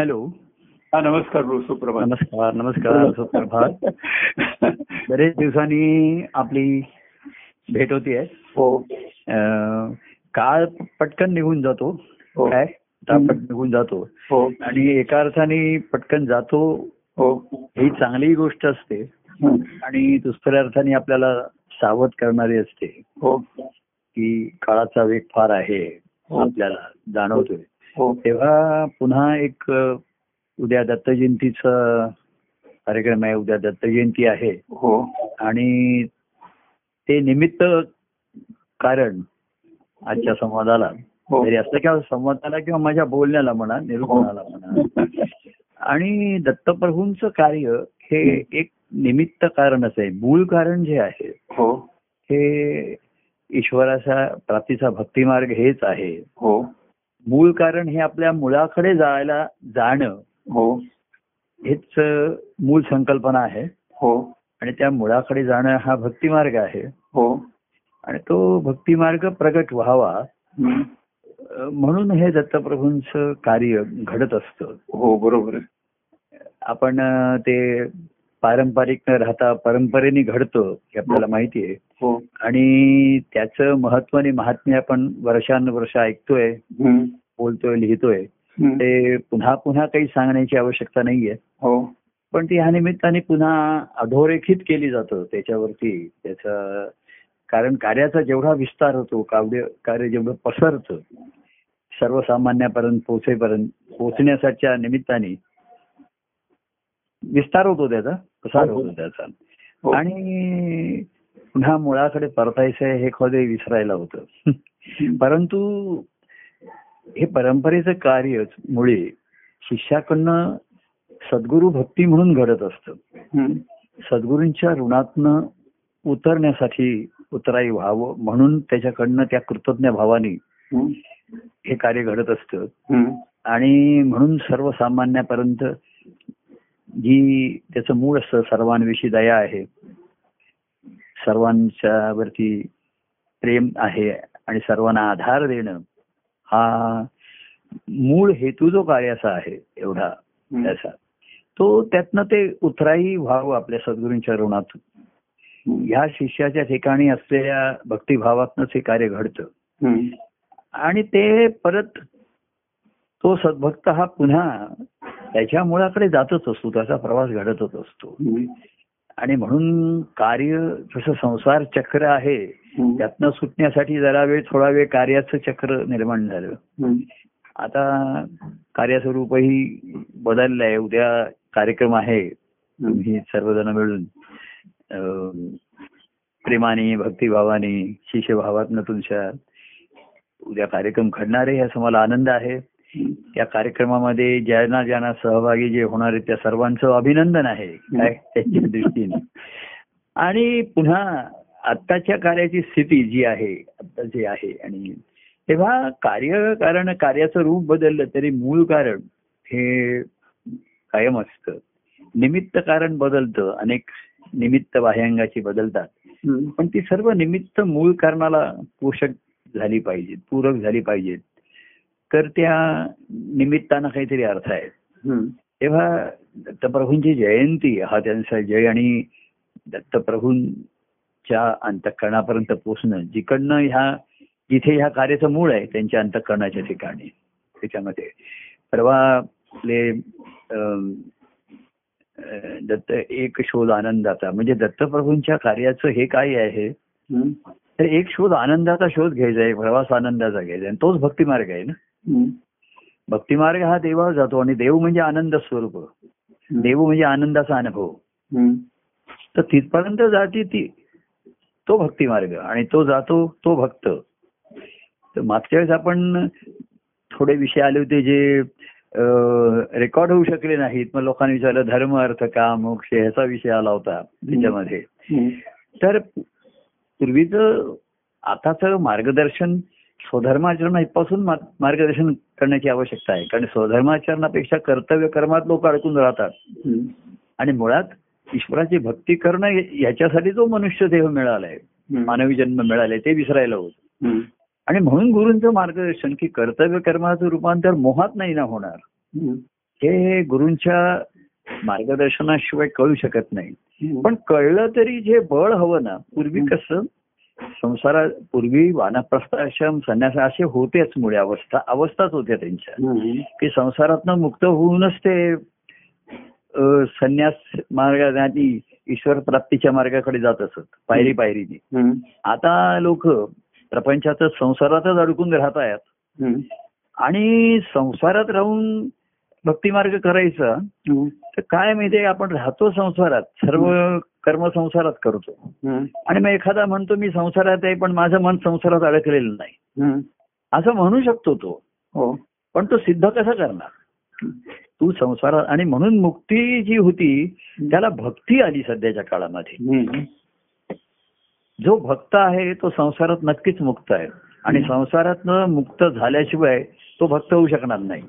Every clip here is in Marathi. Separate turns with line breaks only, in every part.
हॅलो.
हा नमस्कार सुप्रभात.
नमस्कार नमस्कार सुप्रभात. बरेच दिवसांनी आपली भेट होती आहे.
हो.
काळ पटकन निघून जातो.
हो.
काय? निघून जातो.
हो.
आणि एका अर्थाने पटकन जातो
हो.
ही चांगली गोष्ट असते. आणि दुसऱ्या अर्थाने आपल्याला सावध करणारी असते.
हो.
की काळाचा वेग फार आहे. आपल्याला जाणवतोय. तेव्हा पुन्हा एक उद्या दत्त जयंतीचा कार्यक्रम आहे. उद्या दत्त जयंती आहे.
हो.
आणि ते निमित्त कारण आजच्या संवादाला.
हो.
तरी असं किंवा संवादाला किंवा माझ्या बोलण्याला म्हणा निरूपणाला म्हणा. आणि दत्तप्रभूंचं कार्य हे एक निमित्त कारणच आहे. मूळ कारण जे आहे
हो.
हे ईश्वराचा प्राप्तीचा भक्तिमार्ग हेच आहे.
हो.
मूळ कारण हे आपल्या मुळाकडे जायला जाणं
हो.
हेच मूळ संकल्पना आहे.
हो.
आणि त्या मुळाकडे जाणं हा भक्तिमार्ग आहे.
हो.
आणि तो भक्तिमार्ग प्रगट व्हावा. म्हणून हे दत्तप्रभूंचं कार्य घडत असतं.
हो बरोबर
आपण ते पारंपरिक न राहता परंपरेने घडतं हे आपल्याला माहिती आहे.
हो.
आणि त्याचं महत्त्व आणि महात्म्य आपण वर्षानुवर्ष ऐकतोय
हं.
बोलतोय लिहितोय.
हं.
ते पुन्हा पुन्हा काही सांगण्याची आवश्यकता नाहीये.
हो.
पण ती ह्या निमित्ताने पुन्हा अधोरेखित केली जातं त्याच्यावरती. त्याचा कारण कार्याचा जेवढा विस्तार होतो काव्य कार्य जेवढं पसरतं सर्वसामान्यापर्यंत पोहोचेपर्यंत पोहोचण्यासाठीच्या निमित्ताने विस्तार होतो त्याचा प्रसार
हो, हो.
होतो त्याचा
हो.
आणि पुन्हा मुळाकडे परतायचं आहे हे कधी विसरायला होतं परंतु हे परंपरेचं कार्य मुळे शिष्याकडनं सद्गुरु भक्ती म्हणून घडत असतं. सद्गुरूंच्या ऋणातनं उतरण्यासाठी उतराई व्हावं म्हणून त्याच्याकडनं त्या कृतज्ञ भावाने
हं.
कार्य घडत असतं. आणि म्हणून सर्वसामान्यापर्यंत जी त्याचं मूळ असतं सर्वांविषयी दया आहे. सर्वांच्या वरती प्रेम आहे आणि सर्वांना आधार देणं हा मूळ हेतू जो कार्याचा आहे एवढा. त्याचा. तो त्यातनं ते उतराई व्हावं आपल्या सद्गुरूंच्या ऋणातून. ह्या शिष्याच्या ठिकाणी असलेल्या भक्तिभावातनंच हे कार्य घडतं. आणि ते परत तो सद्भक्त हा पुन्हा त्याच्या मुळाकडे जातच असतो त्याचा प्रवास घडतच असतो. आणि म्हणून कार्य जसं संसार चक्र आहे. त्यातनं सुटण्यासाठी जरा वेळ थोडा वेळ कार्याचं चक्र निर्माण झालं. आता कार्याचं रूपही बदललं आहे उद्या कार्यक्रम आहे तुम्ही सर्वजण मिळून प्रेमाने भक्तिभावाने शिष्यभावातनं तुमच्या उद्या कार्यक्रम घडणार आहे याचा मला आनंद आहे. त्या कार्यक्रमामध्ये ज्यांना ज्यांना सहभागी जे होणार आहेत त्या सर्वांचं अभिनंदन आहे काय त्याच्या दृष्टीने. आणि पुन्हा आत्ताच्या कार्याची स्थिती जी आहे आता जी आहे आणि तेव्हा कार्य कारण कार्याचं रूप बदललं तरी मूळ कारण हे कायम असतं. निमित्त कारण बदलतं अनेक निमित्त बाह्यांगाची बदलतात. पण ती सर्व निमित्त मूळ कारणाला पोषक झाली पाहिजेत पूरक झाली पाहिजेत. तर त्या निमित्तानं काहीतरी अर्थ आहे. तेव्हा दत्तप्रभूंची जयंती हा त्यांचा जय आणि दत्तप्रभूंच्या अंतःकरणापर्यंत पोचणं जिकडनं ह्या जिथे ह्या कार्याचं मूळ आहे त्यांच्या अंतःकरणाच्या ठिकाणी त्याच्यामध्ये परवा आपले दत्त एक शोध आनंदाचा म्हणजे दत्तप्रभूंच्या कार्याचं हे काय आहे. तर एक शोध आनंदाचा शोध घ्यायचा आहे प्रवास आनंदाचा घ्यायचा आहे आणि तोच भक्तिमार्ग आहे ना. भक्तिमार्ग हा देवावर जातो आणि देव म्हणजे आनंद स्वरूप. देव म्हणजे आनंदाचा अनुभव. तर तिथपर्यंत जाते ती तो भक्तिमार्ग आणि तो जातो तो भक्त. तर मागच्या वेळेस आपण थोडे विषय आले होते जे रेकॉर्ड होऊ शकले नाहीत. मग लोकांनी विचारलं धर्म अर्थ का मोक्ष ह्याचा विषय आला होता त्याच्यामध्ये. तर पूर्वीचं आताच मार्गदर्शन स्वधर्माचरण इथपासून मा- मार्गदर्शन करण्याची आवश्यकता आहे कारण स्वधर्माचरणापेक्षा कर्तव्य कर्मात लोक अडकून राहतात. आणि मुळात ईश्वराची भक्ती करणं याच्यासाठी जो मनुष्य देह मिळालाय. मानवी जन्म मिळालाय ते विसरायला होत. आणि म्हणून गुरूंचं मार्गदर्शन की कर्तव्य कर्माचं रूपांतर मोहात नाही ना होणार
हं.
गुरूंच्या मार्गदर्शनाशिवाय कळू शकत नाही. पण कळलं तरी जे बळ हवं ना पूर्वी कसं संसारात पूर्वी वानप्रस्थाश्रम संन्यास असे होतेच मुळे अवस्था अवस्थाच होत्या त्यांच्या. की संसारातनं मुक्त होऊनच ते संन्यास मार्गाने ईश्वर प्राप्तीच्या मार्गाकडे जात असत पायरी पायरीने. आता लोक प्रपंचातच संसारातच अडकून राहत आहेत. आणि संसारात राहून भक्तिमार्ग करायचा
हम्म.
तर काय माहितीये आपण राहतो संसारात सर्व कर्म संसारात करतो. आणि मग एखादा म्हणतो मी संसारात आहे पण माझं मन संसारात अडकलेलं नाही. असं म्हणू शकतो तो.
हो.
पण तो सिद्ध कसा करणार? तू संसारात आणि म्हणून मुक्ती जी होती त्याला भक्ती आली सध्याच्या काळामध्ये. जो भक्त आहे तो संसारात नक्कीच मुक्त आहे. आणि संसारातनं मुक्त झाल्याशिवाय तो भक्त होऊ शकणार नाही.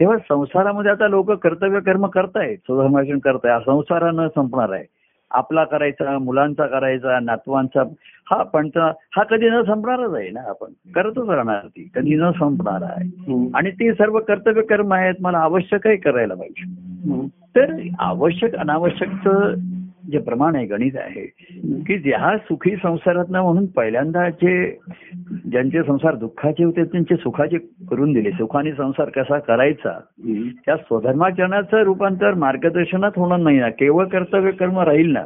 तेव्हा संसारामध्ये आता लोक कर्तव्य कर्म करतायत सुधर्माचरण करताय हा संसार न संपणार आहे. आपला करायचा मुलांचा करायचा नातवांचा. हा पण हा कधी न संपणारच आहे ना आपण. करतच राहणार ती. कधी न संपणार आहे. आणि ते सर्व कर्तव्य कर्म आहेत मला आवश्यकही करायला पाहिजे. तर आवश्यक अनावश्यकचं जे प्रमाण आहे गणित आहे की ज्या सुखी संसारात म्हणून पहिल्यांदा जे ज्यांचे संसार दुःखाचे होते त्यांचे सुखाचे करून दिले. सुखाने संसार कसा करायचा? त्या स्वधर्माचरणाचं रूपांतर मार्गदर्शनात होणार नाही ना. केवळ कर्तव्य कर्म राहील ना.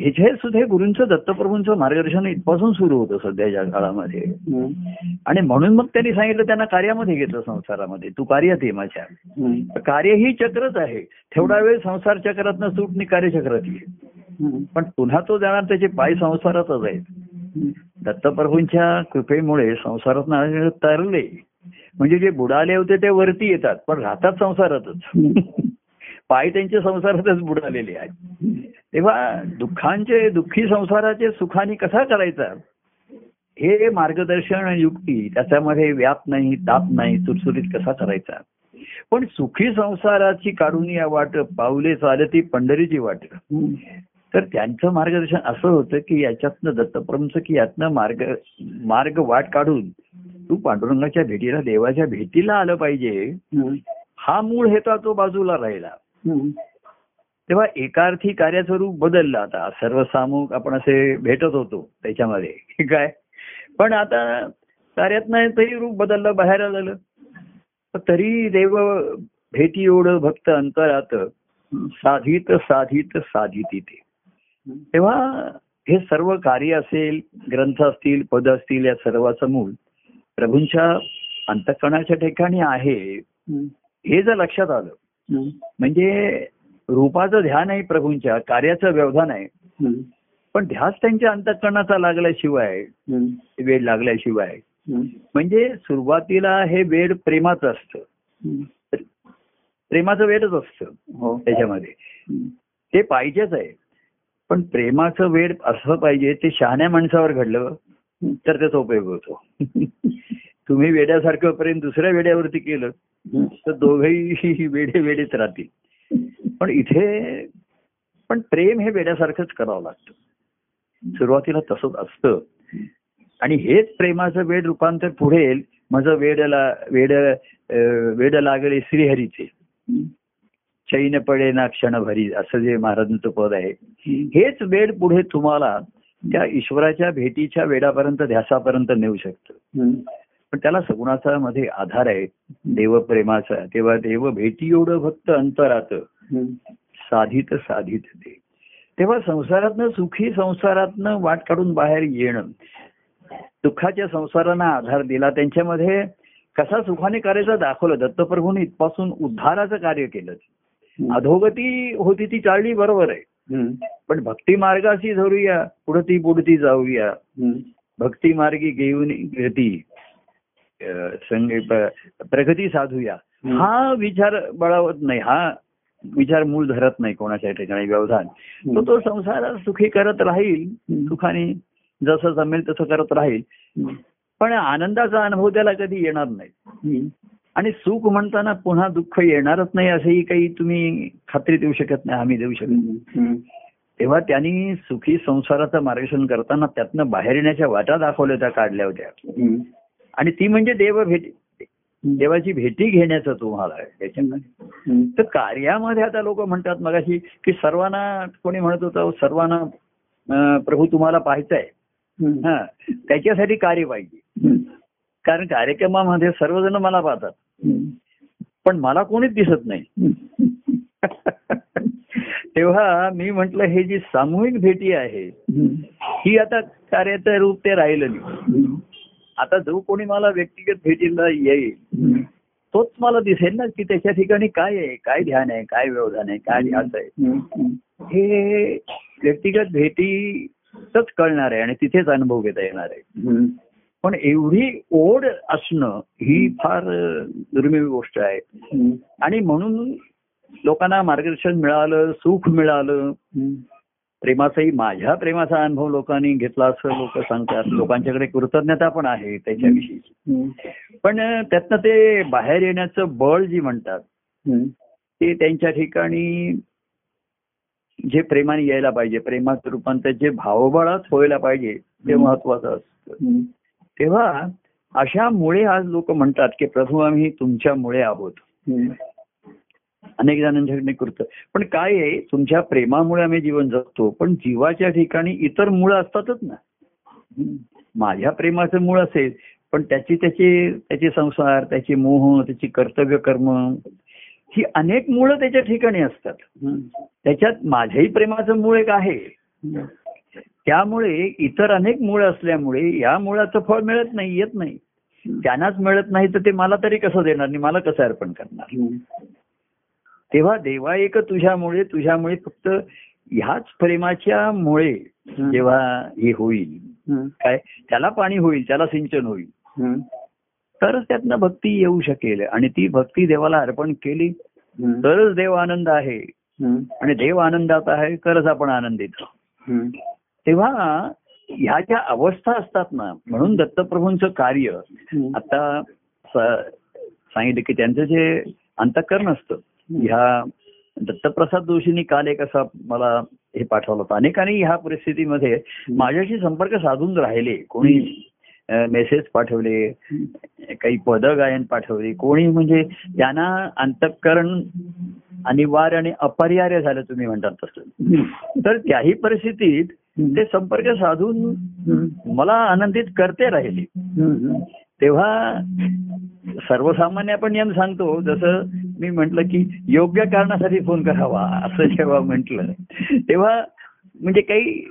हे सुद्धा गुरूंचं दत्तप्रभूंचं मार्गदर्शन इथपासून सुरू होतं सध्याच्या काळामध्ये. आणि म्हणून मग त्यांनी सांगितलं त्यांना कार्यामध्ये घेतलं संसारामध्ये. तू कार्यात आहे माझ्या. कार्य ही चक्रच आहे. तेवढा वेळ संसार चक्रातनं सुटणी कार्यचक्रात येईल.
हम्म.
पण पुन्हा तो जाणार त्याचे पाय संसारातच आहेत. दत्तप्रभूंच्या कृपेमुळे संसारात तरले. म्हणजे जे बुडाले होते ते वरती येतात पण राहतात संसारातच. पाय त्यांचे संसारातच बुडालेले आहेत. तेव्हा दुःखांचे दुःखी संसाराचे सुखाने कसा करायचा? हे मार्गदर्शन आणि युक्ती त्याच्यामध्ये व्याप नाही ताप नाही सुरसुरीत कसा करायचा? पण सुखी संसाराची काढून या वाट पावले चालती पंढरीची वाट. तर त्यांचं मार्गदर्शन असं होतं की याच्यातनं दत्तप्रमच की यातनं मार्ग मार्ग वाट काढून तू पांडुरंगाच्या भेटीला देवाच्या भेटीला आलं पाहिजे. हा मूळ हेता तो बाजूला राहिला. तेव्हा एकार्थी कार्याचं रूप बदललं आता. सर्वसामूहिक आपण असे भेटत होतो त्याच्यामध्ये. काय? पण आता कार्यात नाही तरी रूप बदललं बाहेर आलेलं पण तरी देव भेटी एवढं भक्त अंतरात साधित साधित साधित ते तेव्हा हे सर्व कार्य असेल ग्रंथ असतील पद असतील या सर्वाचं मूळ प्रभूंच्या अंतकरणाच्या ठिकाणी आहे. हे जर लक्षात आलं. म्हणजे रूपाचं ध्यान आहे प्रभूंच्या कार्याचं व्यवधान आहे. पण ध्यास त्यांच्या अंतकरणाचा लागल्याशिवाय. वेळ लागल्याशिवाय. म्हणजे सुरुवातीला हे वेळ प्रेमाचं असतं. प्रेमाचं वेळच असतं
हो
त्याच्यामध्ये. ते पाहिजेच आहे पण प्रेमाचं वेळ असं पाहिजे ते शहाण्या माणसावर घडलं तर त्याचा उपयोग होतो तुम्ही वेड्यासारखं प्रेम दुसऱ्या वेड्यावरती केलं. तर दोघेही वेडे वेडेच राहतील. पण इथे पण प्रेम हे वेड्यासारखंच करावं लागतं. सुरुवातीला तसंच असतं. आणि हेच प्रेमाचं वेड रूपांतर पुढे माझं वेडला वेड वेड लागले श्रीहरीचे. चैन पडे ना क्षणभरी असं जे महाराजांचं पद आहे. हेच वेड पुढे तुम्हाला त्या ईश्वराच्या भेटीच्या वेडापर्यंत ध्यासापर्यंत नेऊ शकतं. पण त्याला सगुणाचा मध्ये आधार आहे. देवप्रेमाचा तेव्हा देव भेटी एवढं भक्त अंतरात. साधित साधित ते. तेव्हा संसारातनं सुखी संसारातनं वाट काढून बाहेर येणं. दुःखाच्या संसारांना आधार दिला. त्यांच्यामध्ये कसा सुखाने करायचा दाखवलं. दत्तप्रभूने इथपासून उद्धाराचं कार्य केलं. अधोगती होती ती चालली बरोबर आहे. पण भक्ती मार्गाशी धरूया. पुढती पुढती जाऊया. भक्ती मार्गी घेऊन गती संग- प- प्रगती साधूया. हा विचार बळावत नाही हा विचार मूळ धरत नाही कोणाच्या ठिकाणी व्यवधान तो तो संसारात सुखी करत राहील सुखाने जसं जमेल तसं करत राहील. पण आनंदाचा अनुभव त्याला कधी येणार नाही. आणि सुख म्हणताना पुन्हा दुःख येणारच नाही असंही काही तुम्ही खात्री देऊ शकत नाही आम्ही देऊ शकत नाही. तेव्हा त्यांनी सुखी संसाराचं मार्गदर्शन करताना त्यातनं बाहेर येण्याच्या वाटा दाखवल्या त्या काढल्या होत्या. आणि ती म्हणजे देव भेट देवाची भेटी घेण्याचं तुम्हाला त्याच्यामध्ये. तर कार्यामध्ये आता लोक म्हणतात मगाशी की सर्वांना कोणी म्हणत होतं सर्वांना प्रभू तुम्हाला पाहायचंय. हा त्याच्यासाठी कार्य पाहिजे. कारण कार्यक्रमामध्ये सर्वजण मला पाहतात. पण मला कोणीच दिसत नाही तेव्हा मी म्हंटल हे जी सामूहिक भेटी आहे. ही आता कार्याचं रूप ते राहिलं नाही. आता जो कोणी मला व्यक्तिगत भेटीला येईल. तोच मला दिसेल ना की त्याच्या ठिकाणी काय आहे काय ध्यान आहे काय व्यवधान आहे काय ध्यास आहे. हे व्यक्तिगत भेटीच कळणार आहे आणि तिथेच अनुभव घेता येणार आहे. पण एवढी ओढ असणं ही फार दुर्मिळ गोष्ट आहे. आणि म्हणून लोकांना मार्गदर्शन मिळालं सुख मिळालं. प्रेमाचाही माझ्या प्रेमाचा अनुभव लोकांनी घेतला असं लोक सांगतात लोकांच्याकडे कृतज्ञता पण आहे त्याच्याविषयी. पण त्यातनं ते बाहेर येण्याचं बळ जी म्हणतात. ते त्यांच्या ठिकाणी जे प्रेमाने यायला पाहिजे प्रेमाचं रूपांतर जे भावबळात व्हायला पाहिजे ते. महत्वाचं असतं. तेव्हा अशा मुळे आज लोक म्हणतात की प्रभू आम्ही तुमच्यामुळे आहोत. अनेक जणांच्याकडे करतो पण काय आहे तुमच्या प्रेमामुळे आम्ही जीवन जगतो पण जीवाच्या ठिकाणी इतर मुळं असतातच ना. माझ्या प्रेमाचं मूळ असेल पण त्याची त्याची त्याचे संसार त्याची मोह त्याची कर्तव्य कर्म ही अनेक मुळं त्याच्या ठिकाणी असतात. त्याच्यात माझ्याही प्रेमाचं मूळ एक आहे. त्यामुळे इतर अनेक मुळं असल्यामुळे या मुळाचं फळ मिळत नाही येत नाही त्यांनाच मिळत नाही तर ते मला तरी कसं देणार नाही मला कसं अर्पण करणार. तेव्हा देवा एक तुझ्यामुळे तुझ्यामुळे फक्त ह्याच प्रेमाच्या मुळे. जेव्हा हे होईल. काय त्याला पाणी होईल त्याला सिंचन होईल. तरच त्यातनं भक्ती येऊ शकेल आणि ती भक्ती देवाला अर्पण केली. तरच देव आनंद आहे. आणि देव आनंदात आहे तरच आपण आनंदित. तेव्हा ह्या ज्या अवस्था असतात ना म्हणून दत्तप्रभूंचं कार्य. आता सांगितलं की त्यांचं जे अंतकरण असतं ह्या दत्तप्रसाद जोशींनी काल एक असा मला हे पाठवलं होतं. अनेकांनी ह्या परिस्थितीमध्ये माझ्याशी संपर्क साधून राहिले. कोणी मेसेज पाठवले काही पदगायन पाठवले कोणी म्हणजे त्यांना अंतकरण अनिवार्य आणि अपरिहार्य झालं तुम्ही म्हणतात तसं. तर त्याही परिस्थितीत ते संपर्क साधून. मला आनंदित करते राहिले. तेव्हा सर्वसामान्य आपण नियम सांगतो जसं मी म्हंटल की योग्य कारणासाठी फोन करावा असं जेव्हा म्हंटल तेव्हा म्हणजे काही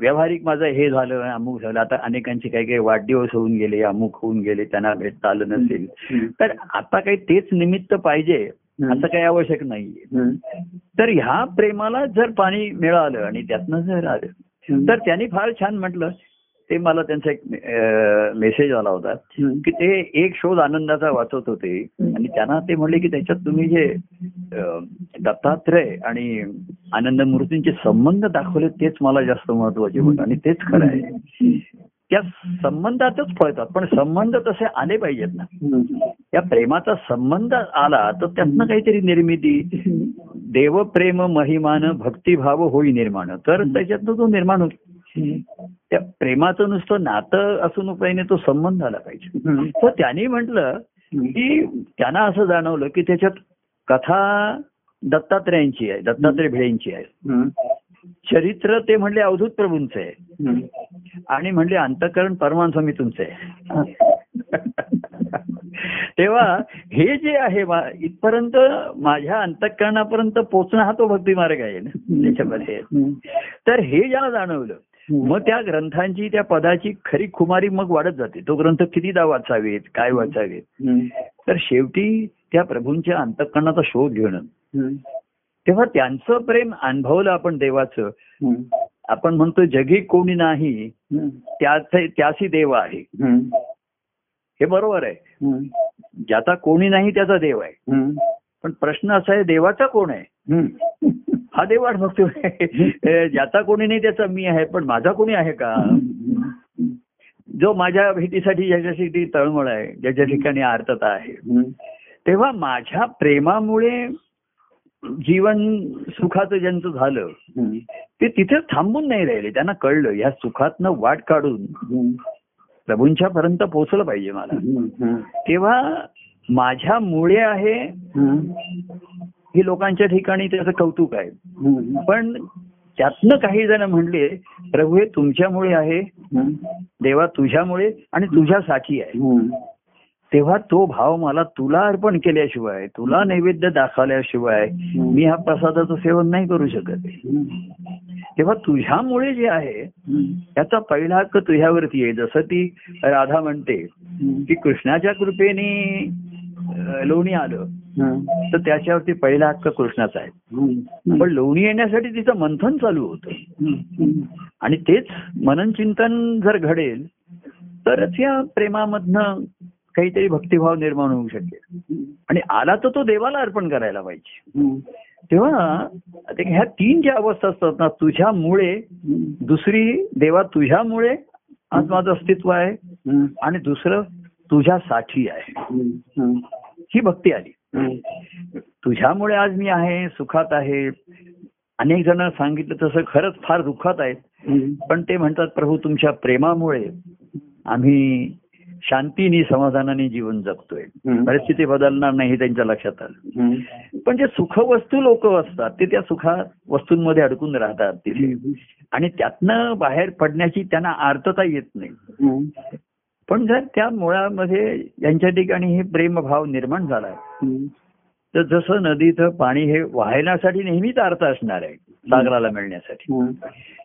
व्यावहारिक माझं हे झालं अमुक झालं. आता अनेकांचे काही काही वाढदिवस होऊन गेले अमुक होऊन गेले त्यांना भेटता आलं नसेल. तर आता काही तेच निमित्त पाहिजे असं काही आवश्यक नाहीये.
हम्म.
तर ह्या प्रेमाला जर पाणी मिळालं आणि त्यातनं जर आलं तर त्यांनी फार छान म्हटलं ते मला त्यांचा एक मेसेज आला होता की ते एक शोध आनंदाचा वाचत होते. आणि त्यांना ते म्हणले की त्याच्यात तुम्ही जे दत्तात्रय आणि आनंद मूर्तींचे संबंध दाखवले तेच मला जास्त महत्त्वाचे होते. आणि तेच खरं आहे. त्या संबंधातच पळतात. पण संबंध तसे आले पाहिजेत ना. त्या प्रेमाचा संबंध आला तर त्यांना काहीतरी निर्मिती देवप्रेम महिमान भक्तिभाव होई निर्माण. तर त्याच्यातनं तो निर्माण होतो. त्या प्रेमाचं नुसतं नातं असून पाहिजे तो संबंध आला पाहिजे. तर त्यांनी म्हटलं की त्यांना असं जाणवलं की त्याच्यात कथा दत्तात्रयांची आहे दत्तात्रय भिडेंची आहे. चरित्र ते म्हणले अवधूत प्रभूंचं आहे. आणि म्हणले अंतकरण परमान स्वामी तुमचं आहे तेव्हा हे जे आहे इथपर्यंत माझ्या अंतकरणापर्यंत पोचणं हा तो भक्ती मार्ग आहे ना त्याच्यामध्ये. तर हे ज्याला जाणवलं मग त्या ग्रंथांची त्या पदाची खरी खुमारी मग वाढत जाते तो ग्रंथ कितीदा वाचावेत काय वाचावेत. तर शेवटी त्या प्रभूंच्या अंतकरणाचा शोध घेणं. तेव्हा त्यांचं प्रेम अनुभवलं आपण देवाचं. आपण म्हणतो जगी कोणी नाही त्याची देव आहे. हे बरोबर आहे. ज्याचा कोणी नाही त्याचा देव आहे. पण प्रश्न असा आहे देवाचा कोण आहे. हा देव वाट बघतोय. ज्याचा कोणी नाही त्याचा मी आहे पण माझा कोणी आहे का? जो माझ्या भेटीसाठी ज्याच्यासाठी तळमळ आहे ज्याच्या ठिकाणी आर्तता आहे. तेव्हा माझ्या प्रेमामुळे जीवन सुखाचं ज्यांचं झालं ते तिथे थांबून नाही राहिले. त्यांना कळलं या सुखातनं वाट काढून प्रभूंच्या पर्यंत पोहोचलं पाहिजे मला. तेव्हा माझ्यामुळे आहे
हं.
लोकांच्या ठिकाणी त्याचं कौतुक आहे. पण त्यातनं काही जण म्हणले प्रभू हे तुमच्यामुळे आहे. देवा तुझ्यामुळे आणि तुझ्यासाठी आहे. तेव्हा तो भाव मला तुला अर्पण केल्याशिवाय तुला नैवेद्य दाखवल्याशिवाय मी हा प्रसादाचं सेवन नाही करू शकत. तेव्हा तुझ्यामुळे जे आहे. त्याचा पहिला हक्क तुझ्यावरती आहे जसं ती राधा म्हणते. की कृष्णाच्या कृपेने लोणी आलं. तर त्याच्यावरती पहिला हक्क कृष्णाचा आहे. पण लोणी येण्यासाठी तिचं मंथन चालू होतं. आणि तेच मनन चिंतन जर घडेल तरच या प्रेमामधनं काहीतरी भक्तिभाव निर्माण होऊ शकेल आणि आला तर तो देवाला अर्पण करायला पाहिजे. तेव्हा ह्या तीन ज्या अवस्था असतात ना तुझ्यामुळे. दुसरी देवा तुझ्यामुळे आज माझं अस्तित्व आहे. आणि दुसरं तुझ्यासाठी आहे.
ही
भक्ती आली. तुझ्यामुळे आज मी आहे सुखात आहे. अनेक जण सांगितलं तसं खरंच फार दुःखात आहेत. पण ते म्हणतात प्रभू तुमच्या प्रेमामुळे आम्ही शांतीने समाधानाने जीवन जगतोय. परिस्थिती बदलणार नाही हे त्यांच्या लक्षात आलं. पण जे सुखवस्तू लोक असतात ते त्या सुखा वस्तूंमध्ये अडकून राहतात. तिथे आणि त्यातनं बाहेर पडण्याची त्यांना आर्तता येत नाही. पण जर त्या मुळामध्ये यांच्या ठिकाणी हे प्रेमभाव निर्माण झाला. तर जसं नदीचं पाणी हे वाहण्यासाठी नेहमीच अर्थ असणार आहे सागराला मिळण्यासाठी.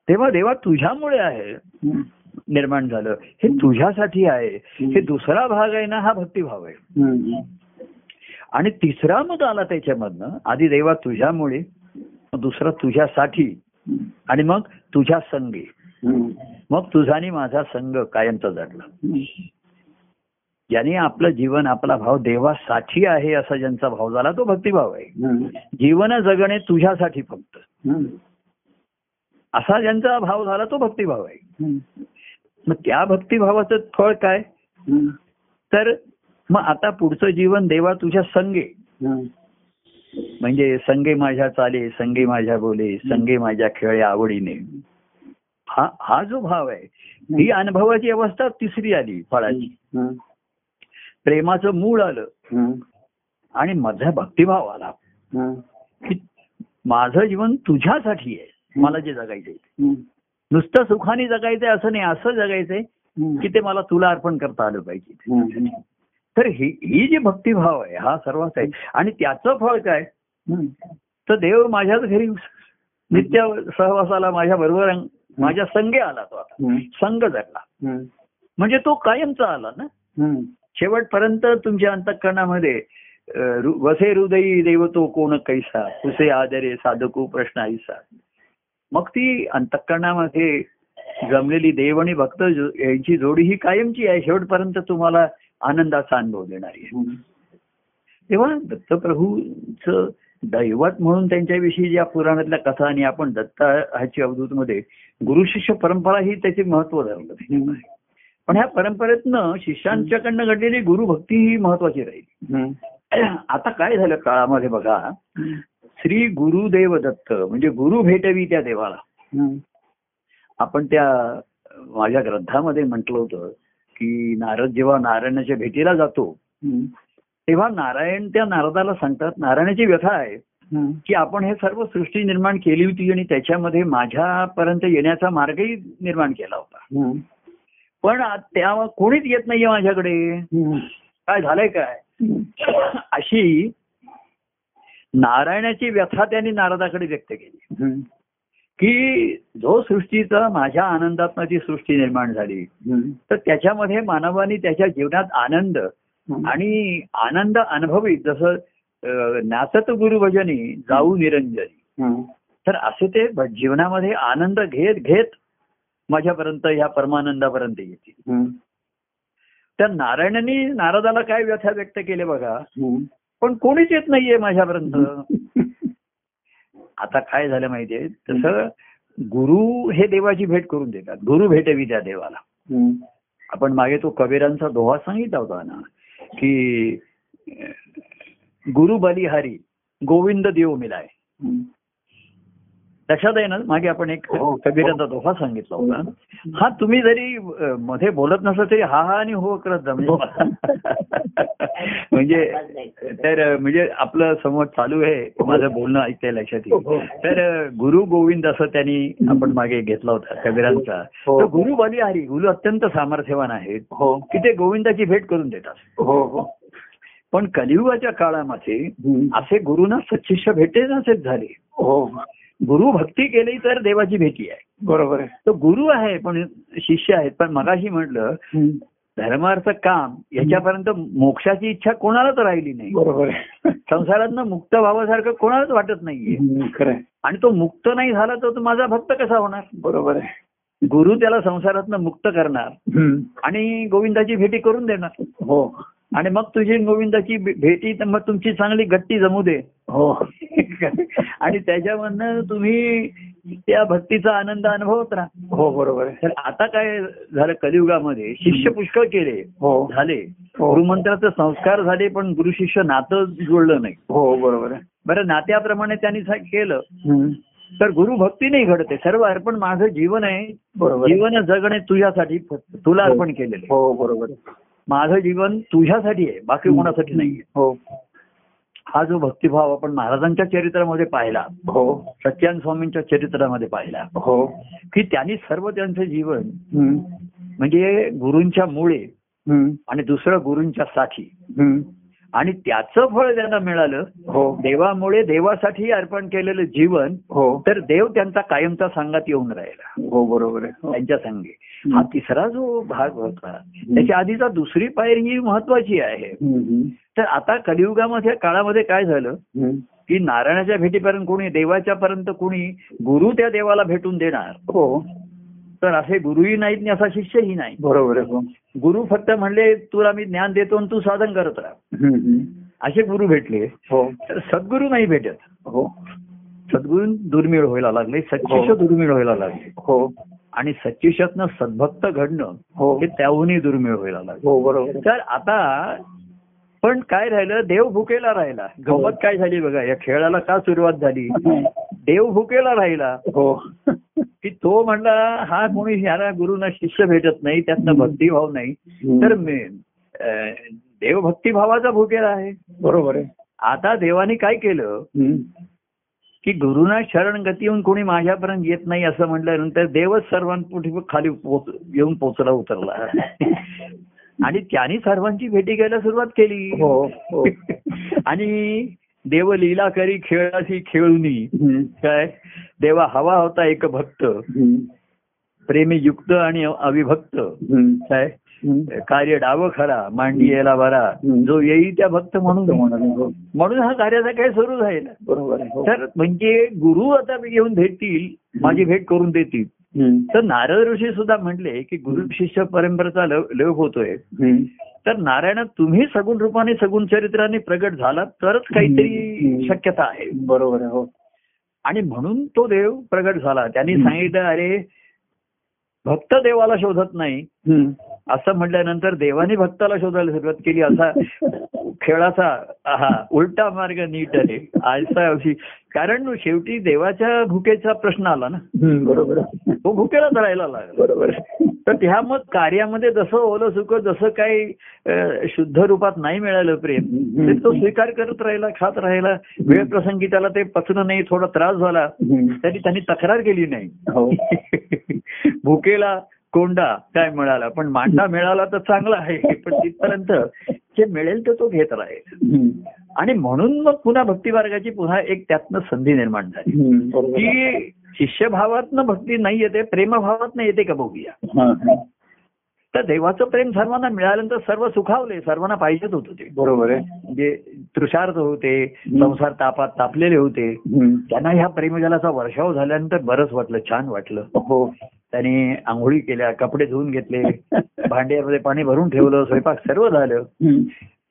तेव्हा देवा तुझ्यामुळे आहे. निर्माण झालं हे तुझ्यासाठी आहे हे दुसरा भाग आहे ना हा भक्तिभाव आहे. आणि तिसरा मग आला त्याच्यामधनं आधी देवा तुझ्यामुळे दुसरा तुझ्यासाठी आणि मग तुझ्या संगी. मग तुझा आणि माझा संघ कायमचा जडला. ज्याने आपलं जीवन आपला भाव देवासाठी आहे असा ज्यांचा भाव झाला तो भक्तिभाव आहे. जीवन जगणे तुझ्यासाठी फक्त. असा ज्यांचा भाव झाला तो भक्तिभाव आहे. मग त्या भक्तिभावाचं फळ काय. तर मग आता पुढचं जीवन देवा तुझ्या संगे. म्हणजे संगे माझ्या चाले संगे माझ्या बोले संगे माझ्या खेळे आवडीने हा हा जो भाव आहे ही अनुभवाची अवस्था तिसरी आली फळाची. प्रेमाचं मूळ आलं. आणि माझा भक्तिभाव आला. की माझं जीवन तुझ्यासाठी आहे मला जे जगायचंय. नुसतं सुखाने जगायचंय असं नाही असं जगायचंय. की ते मला तुला अर्पण करता आलं पाहिजे. तर ही ही जी भक्तिभाव आहे हा सर्वात आहे आणि त्याचं फळ काय. तर देव माझ्याच घरी नित्य सहवासाला माझ्या बरोबर माझ्या संगे आला तो आता. संघ जगला. म्हणजे तो कायमचा आला ना. शेवटपर्यंत तुमच्या अंतकरणामध्ये वसे हृदयी देव तो कोण कैसा तुसे आदरे साधकू प्रश्न ऐसा मग ती अंतकरणामध्ये जमलेली देव आणि भक्त यांची जोडी ही कायमची आहे शेवटपर्यंत तुम्हाला आनंदाचा अनुभव देणारी आहे. तेव्हा दत्तप्रभूच दैवत म्हणून त्यांच्याविषयी ज्या पुराणातल्या कथा आणि आपण दत्ता ह्याची अवधूत मध्ये गुरु शिष्य परंपरा ही त्याचे महत्त्व धरलं. पण ह्या परंपरेतनं शिष्यांच्याकडनं घडलेली गुरुभक्ती ही महत्वाची राहील
हं.
आता काय झालं काळामध्ये बघा श्री गुरुदेव दत्त म्हणजे गुरु भेटवी त्या देवाला. आपण त्या माझ्या ग्रंथामध्ये म्हटलं होतं की नारद जेव्हा नारायणाच्या भेटीला जातो. तेव्हा नारायण त्या नारदाला सांगतात नारायणाची व्यथा आहे. की आपण हे सर्व सृष्टी निर्माण केली होती आणि त्याच्यामध्ये माझ्यापर्यंत येण्याचा मार्गही निर्माण केला होता. पण त्या कोणीच येत नाहीये माझ्याकडे. काय झालंय काय अशी नारायणाची व्यथा त्यांनी नारदाकडे व्यक्त केली. की जो सृष्टीचा माझ्या आनंदातनं जी सृष्टी निर्माण झाली. तर त्याच्यामध्ये मानवाने त्याच्या जीवनात आनंद आणि आनंद अनुभवी जसं नाचत गुरुभजनी जाऊ निरंजनी. तर असे ते जीवनामध्ये आनंद घेत घेत माझ्यापर्यंत ह्या परमानंदापर्यंत येतील.
हं.
त्या नारायणाने नारदाला काय व्यथा व्यक्त केले बघा. पण कोणीच येत नाहीये माझ्यापर्यंत. आता काय झालं माहितीये? तसं गुरु हे देवाची भेट करून देतात. गुरु भेटवी त्या देवाला. आपण मागे तो कबीरांचा दोहा सांगितला होता ना. की गुरु बलिहारी गोविंद देव मिलाय. लक्षात आहे ना मागे आपण एक
हो.
कबीराचा दोहा सांगितला होता. हा तुम्ही जरी मध्ये बोलत नसलं तरी हा हा आणि हो करत जा. म्हणजे म्हणजे तर म्हणजे आपलं समोर चालू आहे माझं बोलणं ऐकतंय लक्षात येईल.
हो.
तर गुरु गोविंद असं त्यांनी आपण मागे घेतला होता कबीरांचा.
हो.
तर गुरु बलिहारी गुरु अत्यंत सामर्थ्यवान आहेत.
हो.
की ते गोविंदाची भेट करून देतात.
हो हो.
पण कलियुगाच्या काळामध्ये. असे गुरुना सच्शिष्य भेटे नसेच झाले.
हो.
गुरु भक्ती केली तर देवाची भेटी आहे.
बरोबर आहे.
तो गुरु आहे पण शिष्य आहेत. पण मगाशी म्हटलं. धर्मार्थ काम याच्यापर्यंत मोक्षाची इच्छा कोणालाच राहिली नाही.
बरोबर आहे.
संसारातनं मुक्त व्हावासारखं कोणालाच वाटत नाहीये.
खरं
आणि तो मुक्त नाही झाला तर तो माझा भक्त कसा होणार?
बरोबर आहे.
गुरु त्याला संसारातनं मुक्त करणार. आणि गोविंदाची भेटी करून देणार.
हो.
आणि मग तुझी गोविंदाची भेटी तर मग तुमची चांगली गट्टी जमू दे.
हो.
आणि त्याच्यामधनं तुम्ही त्या भक्तीचा आनंद अनुभवत राहा.
हो बरोबर आहे.
तर आता काय झालं कलियुगामध्ये शिष्य पुष्कळ केले
हो.
झाले.
हो.
गुरुमंत्राचे संस्कार झाले पण गुरु शिष्य नातं जुळलं नाही.
हो बरोबर आहे.
बरं नात्याप्रमाणे त्यांनी केलं. तर गुरु भक्ती नाही घडते. सर्व अर्पण माझं जीवन आहे.
बरोबर.
जीवन जगणे तुझ्यासाठी तुला अर्पण केलेलं
हो बरोबर आहे.
माझं जीवन तुझ्यासाठी आहे. बाकी कोणासाठी नाहीये.
हो.
हा जो भक्तिभाव आपण महाराजांच्या चरित्रामध्ये पाहिला
हो
सत्यान स्वामींच्या चरित्रामध्ये पाहिला
हो
की त्यांनी सर्व त्यांचं जीवन. म्हणजे गुरूंच्या मुळे. आणि दुसरं गुरूंच्या साठी. आणि त्याचं फळ त्यांना मिळालं
हो.
देवामुळे देवासाठी अर्पण केलेलं जीवन
हो.
तर देव त्यांचा कायमचा सांगात येऊन राहिला.
हो बरोबर आहे. हो.
त्यांच्या संगी. हा तिसरा जो भाग होता त्याच्या आधीचा दुसरी पायरी ही महत्वाची आहे. तर आता कलियुगामध्ये काळामध्ये काय झालं. की नारायणाच्या भेटीपर्यंत कोणी देवाच्या पर्यंत कोणी गुरु त्या देवाला भेटून देणार.
हो.
तर असे गुरुही नाहीत आणि असा शिष्यही नाही.
बरोबर आहे.
गुरु फक्त म्हणले तुला मी ज्ञान देतो आणि तू साधन करत राहा. असे गुरु भेटले.
हो.
तर सद्गुरू नाही भेटत.
हो.
सद्गुरू दुर्मिळ व्हायला लागले सच्चिष्य
हो.
दुर्मिळ व्हायला लागले.
हो.
आणि सच्चिष्यातनं सद्भक्त घडणं
हो.
हे त्याहूनही दुर्मिळ व्हायला लागलं.
हो.
तर आता पण काय राहिलं देव भुकेला राहिला. गंमत काय झाली बघा या खेळाला का सुरुवात झाली? देव भुकेला राहिला.
हो.
की तो म्हणला हा कोणी ह्याला गुरुना शिष्य भेटत नाही त्यातनं भक्तिभाव नाही. तर देव भक्तिभावाचा भुकेला आहे.
बरोबर आहे.
आता देवाने काय केलं. की गुरुना शरण गती येऊन कोणी माझ्यापर्यंत येत नाही असं म्हटल्यानंतर देवच सर्वांपुढे खाली येऊन पोचला उतरला. आणि त्यांनी सर्वांची भेटी घ्यायला सुरुवात केली
हो हो
आणि देव लीला करी खेळाशी खेळूनी. काय देवा हवा होता एक भक्त. प्रेमी युक्त आणि अविभक्त. काय. कार्य डाव खरा मांडी यायला बरा
हम्म.
जो येई त्या भक्त म्हणून
हो.
म्हणून हा कार्याचा काय सुरू राहील
बरोबर हो.
तर म्हणजे गुरु आता येऊन भेटतील माझी भेट करून देतील. तर नारद ऋषी सुद्धा म्हटले की गुरु शिष्य परंपरेचा लव- लोप होतोय. तर नारायण तुम्ही सगुण रूपाने सगुण चरित्राने प्रगट झाला तरच काहीतरी. शक्यता आहे.
बरोबर आहे हो.
आणि म्हणून तो देव प्रगट झाला. त्यांनी सांगितलं अरे भक्त देवाला शोधत नाही. असं म्हटल्यानंतर देवाने भक्ताला शोधायला सुरुवात केली असा खेळाचा हा उलटा मार्ग नीट आहे असा अशी कारण शेवटी देवाच्या भुकेचा प्रश्न आला ना.
बरोबर.
तो भुकेलाच राहायला लागला
बरोबर.
तर त्या मग कार्यामध्ये जसं ओलं सुक जसं काही शुद्ध रूपात नाही मिळालं प्रेम. तर तो स्वीकार करत राहिला खात राहिला वेळ प्रसंगी त्याला ते पचणं नाही थोडा त्रास झाला. तरी त्यांनी तक्रार केली नाही
हो
भुकेला कोंडा काय मिळाला पण मांडा मिळाला तर चांगला आहे पण तिथपर्यंत जे मिळेल तर तो घेत राहील. आणि म्हणून मग पुन्हा भक्ती मार्गाची पुन्हा एक त्यातनं संधी निर्माण झाली. की शिष्यभावातनं भक्ती नाही येते प्रेमभावातनं येते का बघूया. तर देवाचं प्रेम सर्वांना मिळाल्यानंतर सर्व सुखावले सर्वांना पाहिजेच होतं ते.
बरोबर आहे.
म्हणजे तृषार्थ होते संसार तापात तापलेले होते. त्यांना ह्या प्रेमजलाचा वर्षाव झाल्यानंतर बरंच वाटलं छान वाटलं.
हो.
त्यांनी आंघोळी केल्या कपडे धुवून घेतले भांड्यामध्ये पाणी भरून ठेवलं स्वयंपाक सर्व झालं.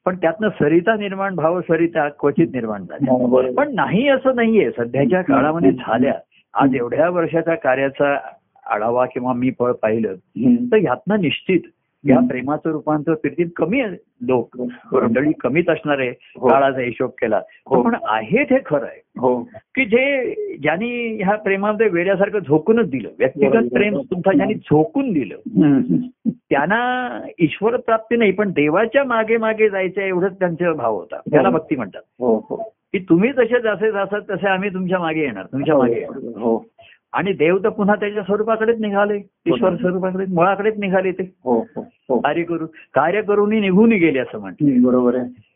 पण त्यातनं सरिता निर्माण भाव सरिता क्वचित निर्माण झाल्या.
हो.
पण नाही असं नाहीये. सध्याच्या काळामध्ये झाल्या. आज एवढ्या वर्षाच्या कार्याचा आढावा किंवा मी फळ पाहिलं. तर ह्यातनं निश्चित या प्रेमाचं रूपांतर कीर्तीत कमी आहे लोक मंडळी कमीच असणार आहे
हो.
काळाचा हिशोब केला.
हो.
पण आहे ते खरं आहे.
हो.
की जे ज्यांनी ह्या प्रेमामध्ये वेड्यासारखं झोकूनच दिलं व्यक्तिगत. प्रेम सुद्धा ज्यांनी झोकून दिलं. त्यांना ईश्वर प्राप्ती नाही पण देवाच्या मागे मागे जायचं एवढंच त्यांचा भाव होता. त्याला भक्ती म्हणतात.
हो हो.
की तुम्ही जसे जसे जासाल तसे आम्ही तुमच्या मागे येणार तुमच्या मागे येणार.
हो.
आणि देव तर पुन्हा त्याच्या स्वरूपाकडेच निघाले. ईश्वर स्वरूपाकडे मुळाकडेच निघाले ते.
हो हो हो.
कार्य करू कार्य करूनही निघून गेले असं
हम्म, बरोबर आहे.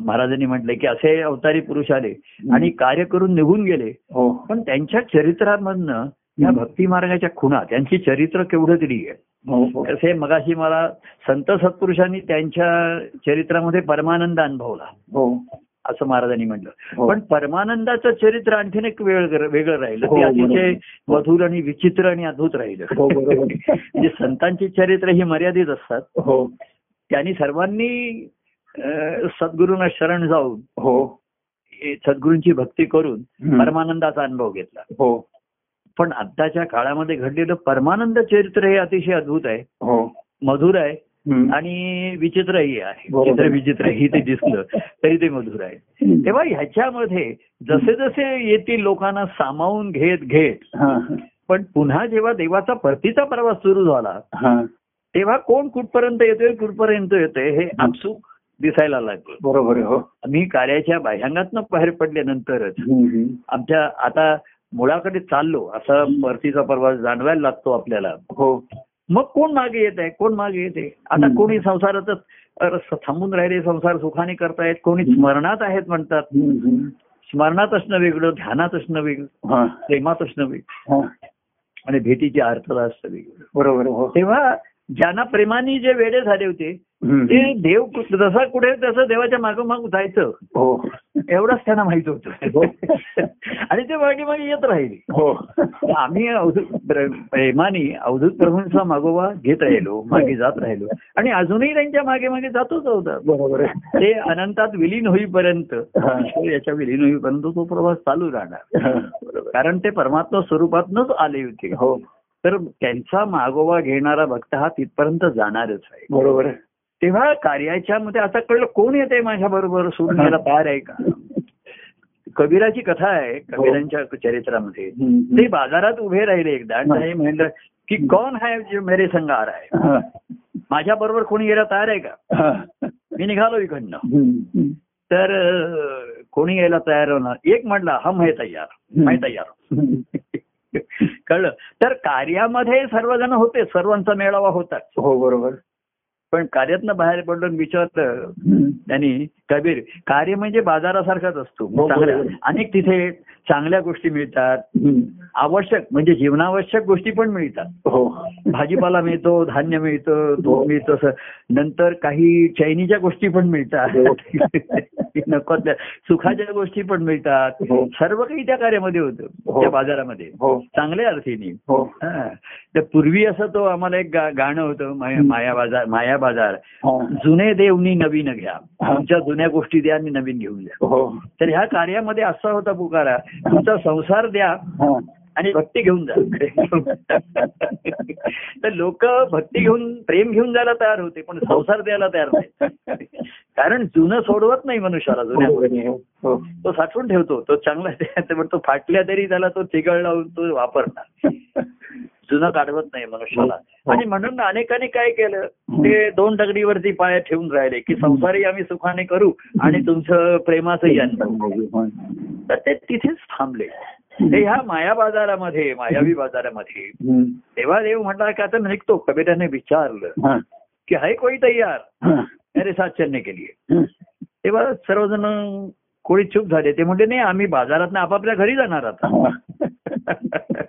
महाराजांनी म्हटलंय की असे अवतारी पुरुष आले आणि कार्य करून निघून गेले.
हो.
पण त्यांच्या चरित्रामधनं या भक्ती मार्गाच्या खुणा त्यांची चरित्र केवढं तरी आहे.
हो हो.
तसे मगाशी मला संत सत्पुरुषांनी त्यांच्या चरित्रामध्ये परमानंद अनुभवला.
हो.
असं महाराजांनी म्हटलं
हो.
पण परमानंदाचं चरित्र आणखीन एक वेगळं वेगळं राहिलं
हो,
ते अतिशय. मधुर आणि विचित्र आणि अद्भुत राहिलं
हो.
म्हणजे संतांची चरित्र ही मर्यादित असतात
हो
त्यांनी सर्वांनी सद्गुरूंना शरण जाऊन
हो
सद्गुरूंची भक्ती करून. परमानंदाचा अनुभव घेतला
हो
पण आत्ताच्या काळामध्ये घडलेलं परमानंद चरित्र हे अतिशय अद्भुत आहे
हो
मधुर आहे. आणि विचित्रही आहे. चित्र विचित्र ही ते दिसलं तरी ते मधुर आहे. तेव्हा ह्याच्यामध्ये जसे जसे येतील लोकांना सामावून घेत घेत पण पुन्हा जेव्हा देवाचा परतीचा प्रवास सुरू झाला तेव्हा कोण कुठपर्यंत येतोय कुठपर्यंत येतोय हे आपसूक दिसायला लागलं.
बरोबर हो.
आम्ही कार्याच्या बाह्यांगातनं बाहेर पडल्यानंतरच. आमच्या आता मुळाकडे चाललो असा परतीचा प्रवास जाणवायला लागतो आपल्याला.
हो.
मग कोण मागे येत आहे? कोण मागे येते आता. कोणी संसारातच थांबून राहिले संसार सुखाने करतायत. कोणी स्मरणात आहेत म्हणतात. स्मरणात असणं वेगळं ध्यानात असणं वेगळं प्रेमात असणं वेगळं. आणि भेटीची अर्थता असतं वेगळं.
बरोबर हो.
तेव्हा ज्यांना प्रेमाने जे वेडे झाले होते. ते देव जसा कुठे तसं देवाच्या मागोमाग जायचं
हो.
एवढंच त्यांना माहीत होतं.
हो.
आणि ते मागे मागे येत राहिले.
हो.
आम्ही अवधूत प्र- प्रेमाने अवधूत प्रभूंचा मागोवा घेत राहिलो मागे जात राहिलो. आणि अजूनही त्यांच्या मागे मागे जातोच होता
बरोबर
ते अनंतात विलीन होईपर्यंत
हा.
याच्या विलीन होईपर्यंत तो प्रवास चालू राहणार.
हा,
कारण ते परमात्मा स्वरूपातनच आले होते.
हो.
तर त्यांचा मागोवा घेणारा भक्त हा तिथपर्यंत जाणारच आहे.
बरोबर. आहे
तेव्हा कार्याच्या मध्ये आता कळलं कोण येते माझ्या बरोबर? सोडून यायला तयार आहे का? कबीराची कथा आहे कबीरांच्या चरित्रामध्ये. ते बाजारात उभे राहिले एकदा. आणि म्हणलं की कौन है जो मेरे संग आ रहा है.
हा.
माझ्या बरोबर कोणी यायला तयार आहे का?
हा.
मी निघालो इकडनं. तर कोणी यायला तयार होणार? एक म्हटला हम है तयार मैं तयार कळलं. तर कार्यामध्ये सर्वजण होते सर्वांचा मेळावा होता
हो बरोबर.
पण कार्यातनं बाहेर पडलो विचारलं
हम्म.
त्यांनी कबीर कार्य म्हणजे बाजारासारखाच असतो
हो.
अनेक तिथे चांगल्या गोष्टी मिळतात. आवश्यक म्हणजे जीवनावश्यक गोष्टी पण मिळतात
हो
भाजीपाला मिळतो धान्य मिळतं दूध
हो.
मिळतं असं. नंतर काही चैनीच्या गोष्टी पण मिळतात. नको सुखाच्या गोष्टी पण मिळतात. सर्व काही त्या कार्यामध्ये होतं. त्या बाजारामध्ये चांगल्या अर्थीने. तर पूर्वी असं तो आम्हाला एक गाणं होतं माया बाजार माया बाजार.
हा.
जुने देवनी नवीन घ्या. तुमच्या जुन्या गोष्टी द्या आणि नवीन घेऊन द्या.
हो.
तर ह्या कार्यामध्ये असा होता पुकारा. तुमचा संसार द्या. आणि भक्ती घेऊन जा. तर लोक भक्ती घेऊन प्रेम घेऊन जायला तयार होते पण संसार द्यायला तयार नाही. कारण जुनं सोडवत नाही मनुष्याला जुन्या.
हो
तो साठवून ठेवतो. तो चांगला आहे, ते फाटल्या तरी त्याला तो चिघळ लावून तो वापरणार. जुनं काढवत नाही मनुष्याला.
हो.
आणि म्हणून अनेकांनी काय केलं ते दोन दगडीवरती पाय ठेवून राहिले की संसारही आम्ही सुखाने करू आणि तुमचं प्रेमाचंही अन्न तर ते तिथेच थांबले. ते ह्या माया बाजारामध्ये मायावी बाजारामध्ये. तेव्हा देव म्हटला की आता निघतो कबीराने विचारलं
हा.
की हाय कोई तयार?
हा.
अरे साथ चलने के लिए.
हम्म.
तेव्हा सर्वजण कोणी चूप झाले. ते म्हणले नाही आम्ही बाजारात आपापल्या घरी जाणार आता.
हा.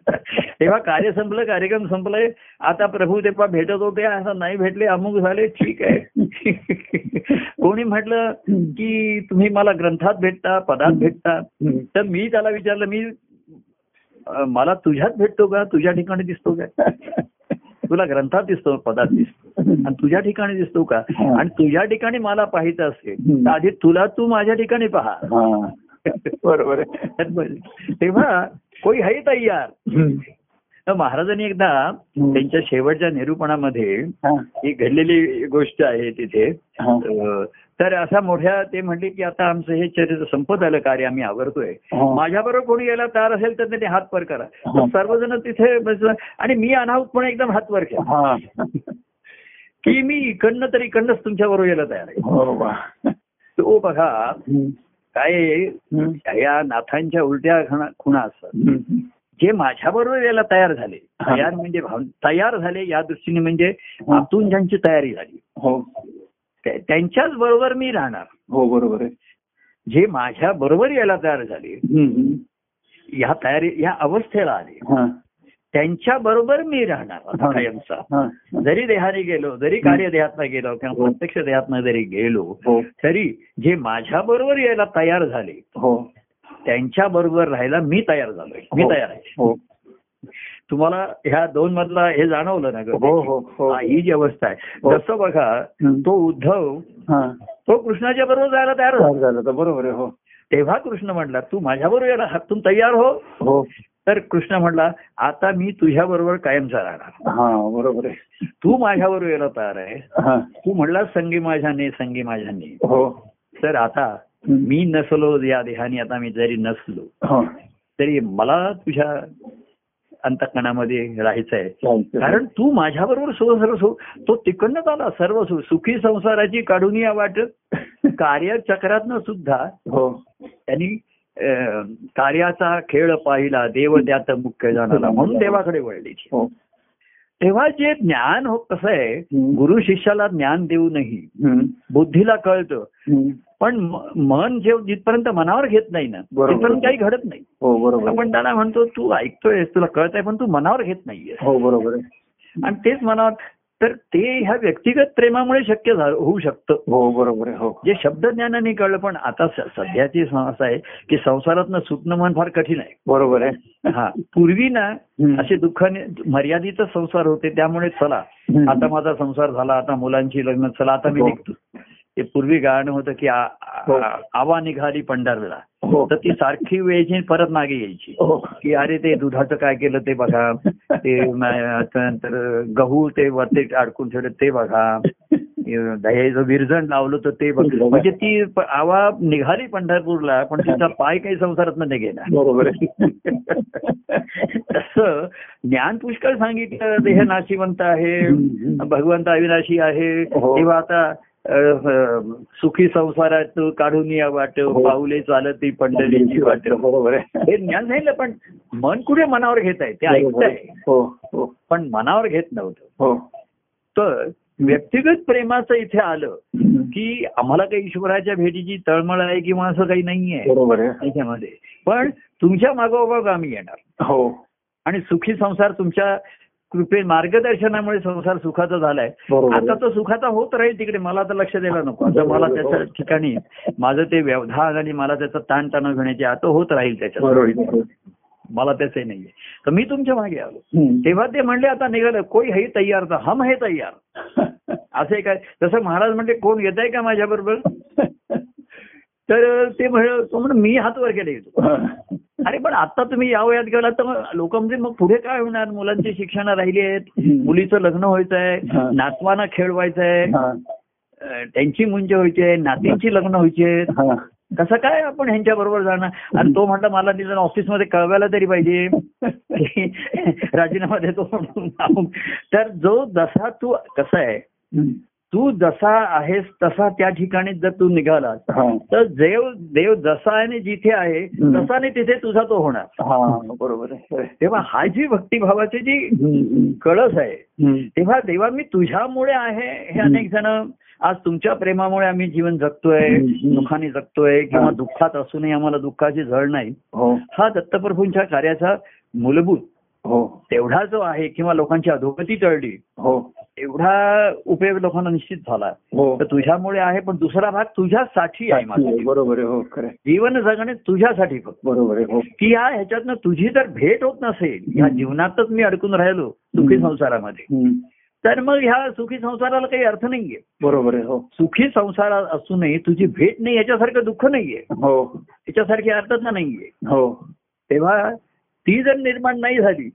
तेव्हा कार्य संपलं कार्यक्रम संपलाय आता प्रभू तेव्हा भेटत होते आता नाही भेटले अमुक झाले ठीक आहे. कोणी म्हटलं की तुम्ही मला ग्रंथात भेटता पदात भेटता. तर मी त्याला विचारलं मी मला तुझ्यात भेटतो का? तुझ्या ठिकाणी दिसतो का? तुला ग्रंथात दिसतो पदात दिसतो. आणि तुझ्या ठिकाणी दिसतो का? आणि तुझ्या ठिकाणी मला पाहायचं असेल तर आधी तुला तू माझ्या ठिकाणी पहा.
बरोबर
तेव्हा कोई है तयार. तर महाराजांनी एकदा. त्यांच्या शेवटच्या निरूपणामध्ये
हा,
घडलेली गोष्ट आहे तिथे तर असा मोठ्या ते म्हणले की आता आमचं हे चरित्र संपत आलं कार्य आम्ही आवरतोय. माझ्याबरोबर कोणी यायला तयार असेल तर त्याने हात वर करा सर्वजण तिथे आणि मी अनाहूतपणे एकदम हात वर केला. की मी इकडनं तरी इकडनंच तुमच्या बरोबर यायला तयार आहे
हो.
तो बघा. काय. या नाथांच्या उलट्या खुणा- असतात. जे माझ्या बरोबर यायला तयार झाले. तयार म्हणजे तयार झाले या दृष्टीने म्हणजे आतून ज्यांची तयारी झाली
हो
त्या- त्यांच्याच बरोबर मी राहणार
हो बरोबर आहे
जे माझ्या बरोबर यायला तयार झाले. या तयारी या अवस्थेला आले
हा,
त्यांच्या बरोबर मी राहणार. कायमचा. जरी देहाने गेलो जरी कार्य देहातनं गेलो किंवा
हो.
प्रत्यक्ष देहातनं जरी गेलो
हो
तरी जे माझ्या बरोबर यायला तयार झाले
हो
त्यांच्या बरोबर राहायला मी तयार झालोय. मी
हो.
तयार आहे.
हो.
तुम्हाला ह्या दोन मधला हे जाणवलं ना ग?
हो हो हो.
हा, ही जी अवस्था आहे. जसं बघा. तो उद्धव तो कृष्णाच्या बरोबर जायला तयार झाला
बरोबर आहे हो.
तेव्हा कृष्ण म्हटला तू माझ्या बरोबर यायला हातून तयार हो.
हो.
तर कृष्ण म्हटला आता मी तुझ्या बरोबर कायमचा राहणार
बरोबर आहे.
तू माझ्या बरोबर यायला तयार आहे. तू म्हणला संगी माझ्याने संगी माझ्याने.
हो.
तर आता. मी नसलो या देहाने आता मी जरी नसलो तरी मला तुझ्या अंतकणामध्ये राहायचं आहे. कारण तू माझ्या बरोबर सर्व सु तो तिकडनंच आला. सर्व सु सुखी संसाराची काढून या वाट. कार्यचक्रातनं सुद्धा
हो.
त्यांनी कार्याचा खेळ पाहिला. देव त्यात मुख्य जाणारा म्हणून देवाकडे वळली.
हो.
तेव्हा जे ज्ञान हो कसं आहे. गुरु शिष्याला ज्ञान देऊनही
हम्म.
बुद्धीला कळतं. पण मन जे जिथपर्यंत मनावर घेत नाही ना. तिथपर्यंत काही घडत नाही
हो बरोबर
आपण त्याला म्हणतो तू ऐकतोय तुला कळत आहे पण तू मनावर घेत नाहीये
हो बरोबर आहे
आणि तेच मनावर तर ते ह्या व्यक्तिगत प्रेमामुळे शक्य झालं होऊ शकतं
हो बरोबर हो
जे शब्दज्ञानाने कळलं पण आता सध्याची असं आहे की संसारातनं सुटणं मन फार कठीण आहे
बरोबर आहे
हा पूर्वी ना. असे दुःखाने मर्यादित संसार होते त्यामुळे चला. आता माझा संसार झाला आता मुलांची लग्न चला आता मी
हो.
निघतो ते पूर्वी गाणं होतं की
हो.
आवा निघाली पंढरला.
हो.
तर ती सारखी वेळची परत मागे यायची.
हो.
की अरे ते दुधाचं काय केलं ते बघा. ते त्यानंतर गहू ते वरते अडकून ठेवलं ते बघा. दह्याचं विरजण लावलं तर ते बघा. म्हणजे ती आवा निघाली पंढरपूरला पण तिचा पाय काही संसारात
बरोबर. आहे
तसं ज्ञान पुष्कळ सांगितलं. देह नाशिवंत आहे. भगवंत अविनाशी आहे. तेव्हा आता सुखी संसारात काढून या वाट
हो.
पाऊले चालत ती पंढरीची वाट.
बरोबर आहे
हे. ज्ञान सांगितलं पण मन कुठे मनावर घेत आहे? ते ऐकत
आहे. हो हो.
पण मनावर घेत नव्हतं.
हो.
तर व्यक्तिगत प्रेमाचं इथे आलं. की आम्हाला काही ईश्वराच्या भेटीची तळमळ आहे किंवा असं काही नाहीये.
बरोबर आहे.
त्याच्यामध्ये. पण तुमच्या मागोमाग आम्ही येणार.
हो.
आणि सुखी संसार तुमच्या कृपे मार्गदर्शनामुळे संसार सुखाचा झालाय. आता. तो सुखाचा होत राहील तिकडे मला तर लक्ष द्यायला नको. आता मला त्याच्या ठिकाणी माझं ते व्यवधान आणि मला त्याचा ताण तणाव घेण्याचे आता होत राहील
आहे.
मला त्याचे नाहीये. तर मी तुमच्या मागे आलो. तेव्हा ते म्हणले आता निघालं कोई हे तयार तर हम हे तयार. असे काय तसं महाराज म्हणते कोण येत आहे का माझ्या बरोबर तर ते म्हण तो म्हण मी हात वर केले येतो. अरे पण आता तुम्ही या वयात गेला तर लोक म्हणजे मग पुढे काय होणार मुलांची शिक्षण राहिली आहेत. मुलीचं लग्न व्हायचं. आहे नातवांना खेळवायचं आहे
हा.
अं, त्यांची मुंज व्हायची आहे नातींची लग्न व्हायची आहेत. कसं काय आपण ह्यांच्या बरोबर जाणार आणि तो म्हटला मला निदान ऑफिसमध्ये कळवायला तरी पाहिजे राजीनामा देतो म्हणून तर जो जसा तू कसा आहे. तू जसा आहेस तसा त्या ठिकाणी जर तू निघालास
हा.
तर देव देव जसा आहे आणि जिथे आहे
हम्म.
तसा नाही तिथे तुझा तो होणार
हा बरोबर आहे
तेव्हा हा जी भक्तिभावाची जी. कळस आहे. तेव्हा देवा मी तुझ्यामुळे आहे हे अनेक जण आज तुमच्या प्रेमामुळे आम्ही जीवन जगतोय. दुःखाने जगतोय किंवा. दुःखात असूनही आम्हाला दुःखाची झळ नाही
हो
हा दत्तप्रभूंच्या कार्याचा मूलभूत
हो
तेवढा जो आहे किंवा लोकांची अधोगती टळली
हो
एवढा उपयोग लोकांना निश्चित झाला
हो.
तर तुझ्यामुळे आहे पण दुसरा भाग तुझ्यासाठी आहे.
बरोबर आहे. हो आहे.
जीवन जगणे तुझ्यासाठी फक्त.
बरोबर आहे. हो.
की या ह्याच्यातनं तुझी जर भेट होत नसेल या. जीवनातच मी अडकून राहिलो सुखी. संसारामध्ये. तर मग ह्या सुखी संसाराला काही अर्थ नाहीये.
बरोबर आहे. हो.
सुखी संसार असूनही तुझी भेट नाही याच्यासारखं दुःख नाहीये.
हो.
याच्यासारखी अर्थता नाहीये.
हो.
तेव्हा ती जर निर्माण नाही झाली.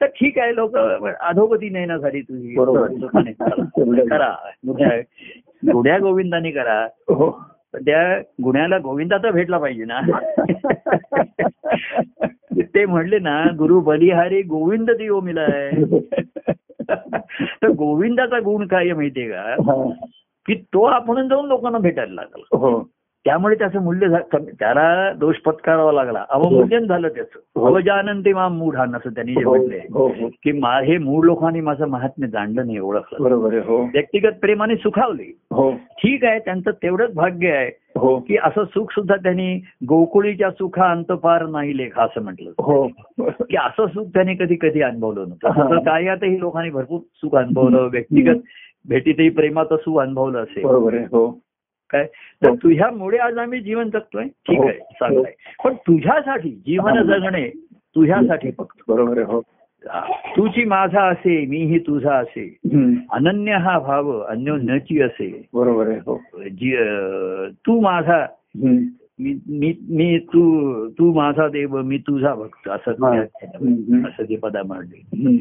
तर ठीक आहे लोक अधोगती नाही ना झाली तुझी
बरोबर.
करा. गुन्ह्या गोविंदाने करा.
हो.
त्या गुन्ह्याला गोविंदाचा भेटला पाहिजे ना. ते म्हणले ना गुरु बलिहारी गोविंद दियो मिलाय. तर गोविंदाचा गुण काय माहितीये का. की तो आपण जाऊन लोकांना भेटायला लागला.
हो.
त्यामुळे त्याचं मूल्य त्याला दोष पत्करावा लागला. अवमूल्यन झालं त्याचं.
हो.
अवजानंती मा मूढान असं त्यांनी जे
हो
म्हटलंय.
हो हो.
की हे मूळ लोकांनी माझं महात्म्य जाणलं नाही ओळखलं
बरोबर हो.
व्यक्तिगत प्रेमाने सुखावले.
हो.
ठीक आहे त्यांचं तेवढंच भाग्य आहे.
हो.
की असं सुख सुद्धा त्यांनी गोकुळीच्या सुखा अंतपार नाही लेखा असं म्हटलं.
हो.
की असं सुख त्यांनी कधी कधी अनुभवलं नव्हतं.
हा.
कार्यातही लोकांनी भरपूर सुख अनुभवलं. व्यक्तिगत भेटीतही प्रेमाचं सुख अनुभवलं असेल.
हो.
काय? तर तुझ्यामुळे आज आम्ही जीवन जगतोय. ठीक आहे चांगलं आहे पण तुझ्यासाठी जीवन जगणे तुझ्यासाठी फक्त.
बरोबर आहे हो.
तुझी माझा असे मीही तुझा असे. अनन्य हा भाव अन्योन्यची असे.
बरोबर आहे हो.
तू माझा. मी मी तू तू माझा देव मी तुझा भक्त असं
हा.
असं ते पदा म्हणले
हम्म.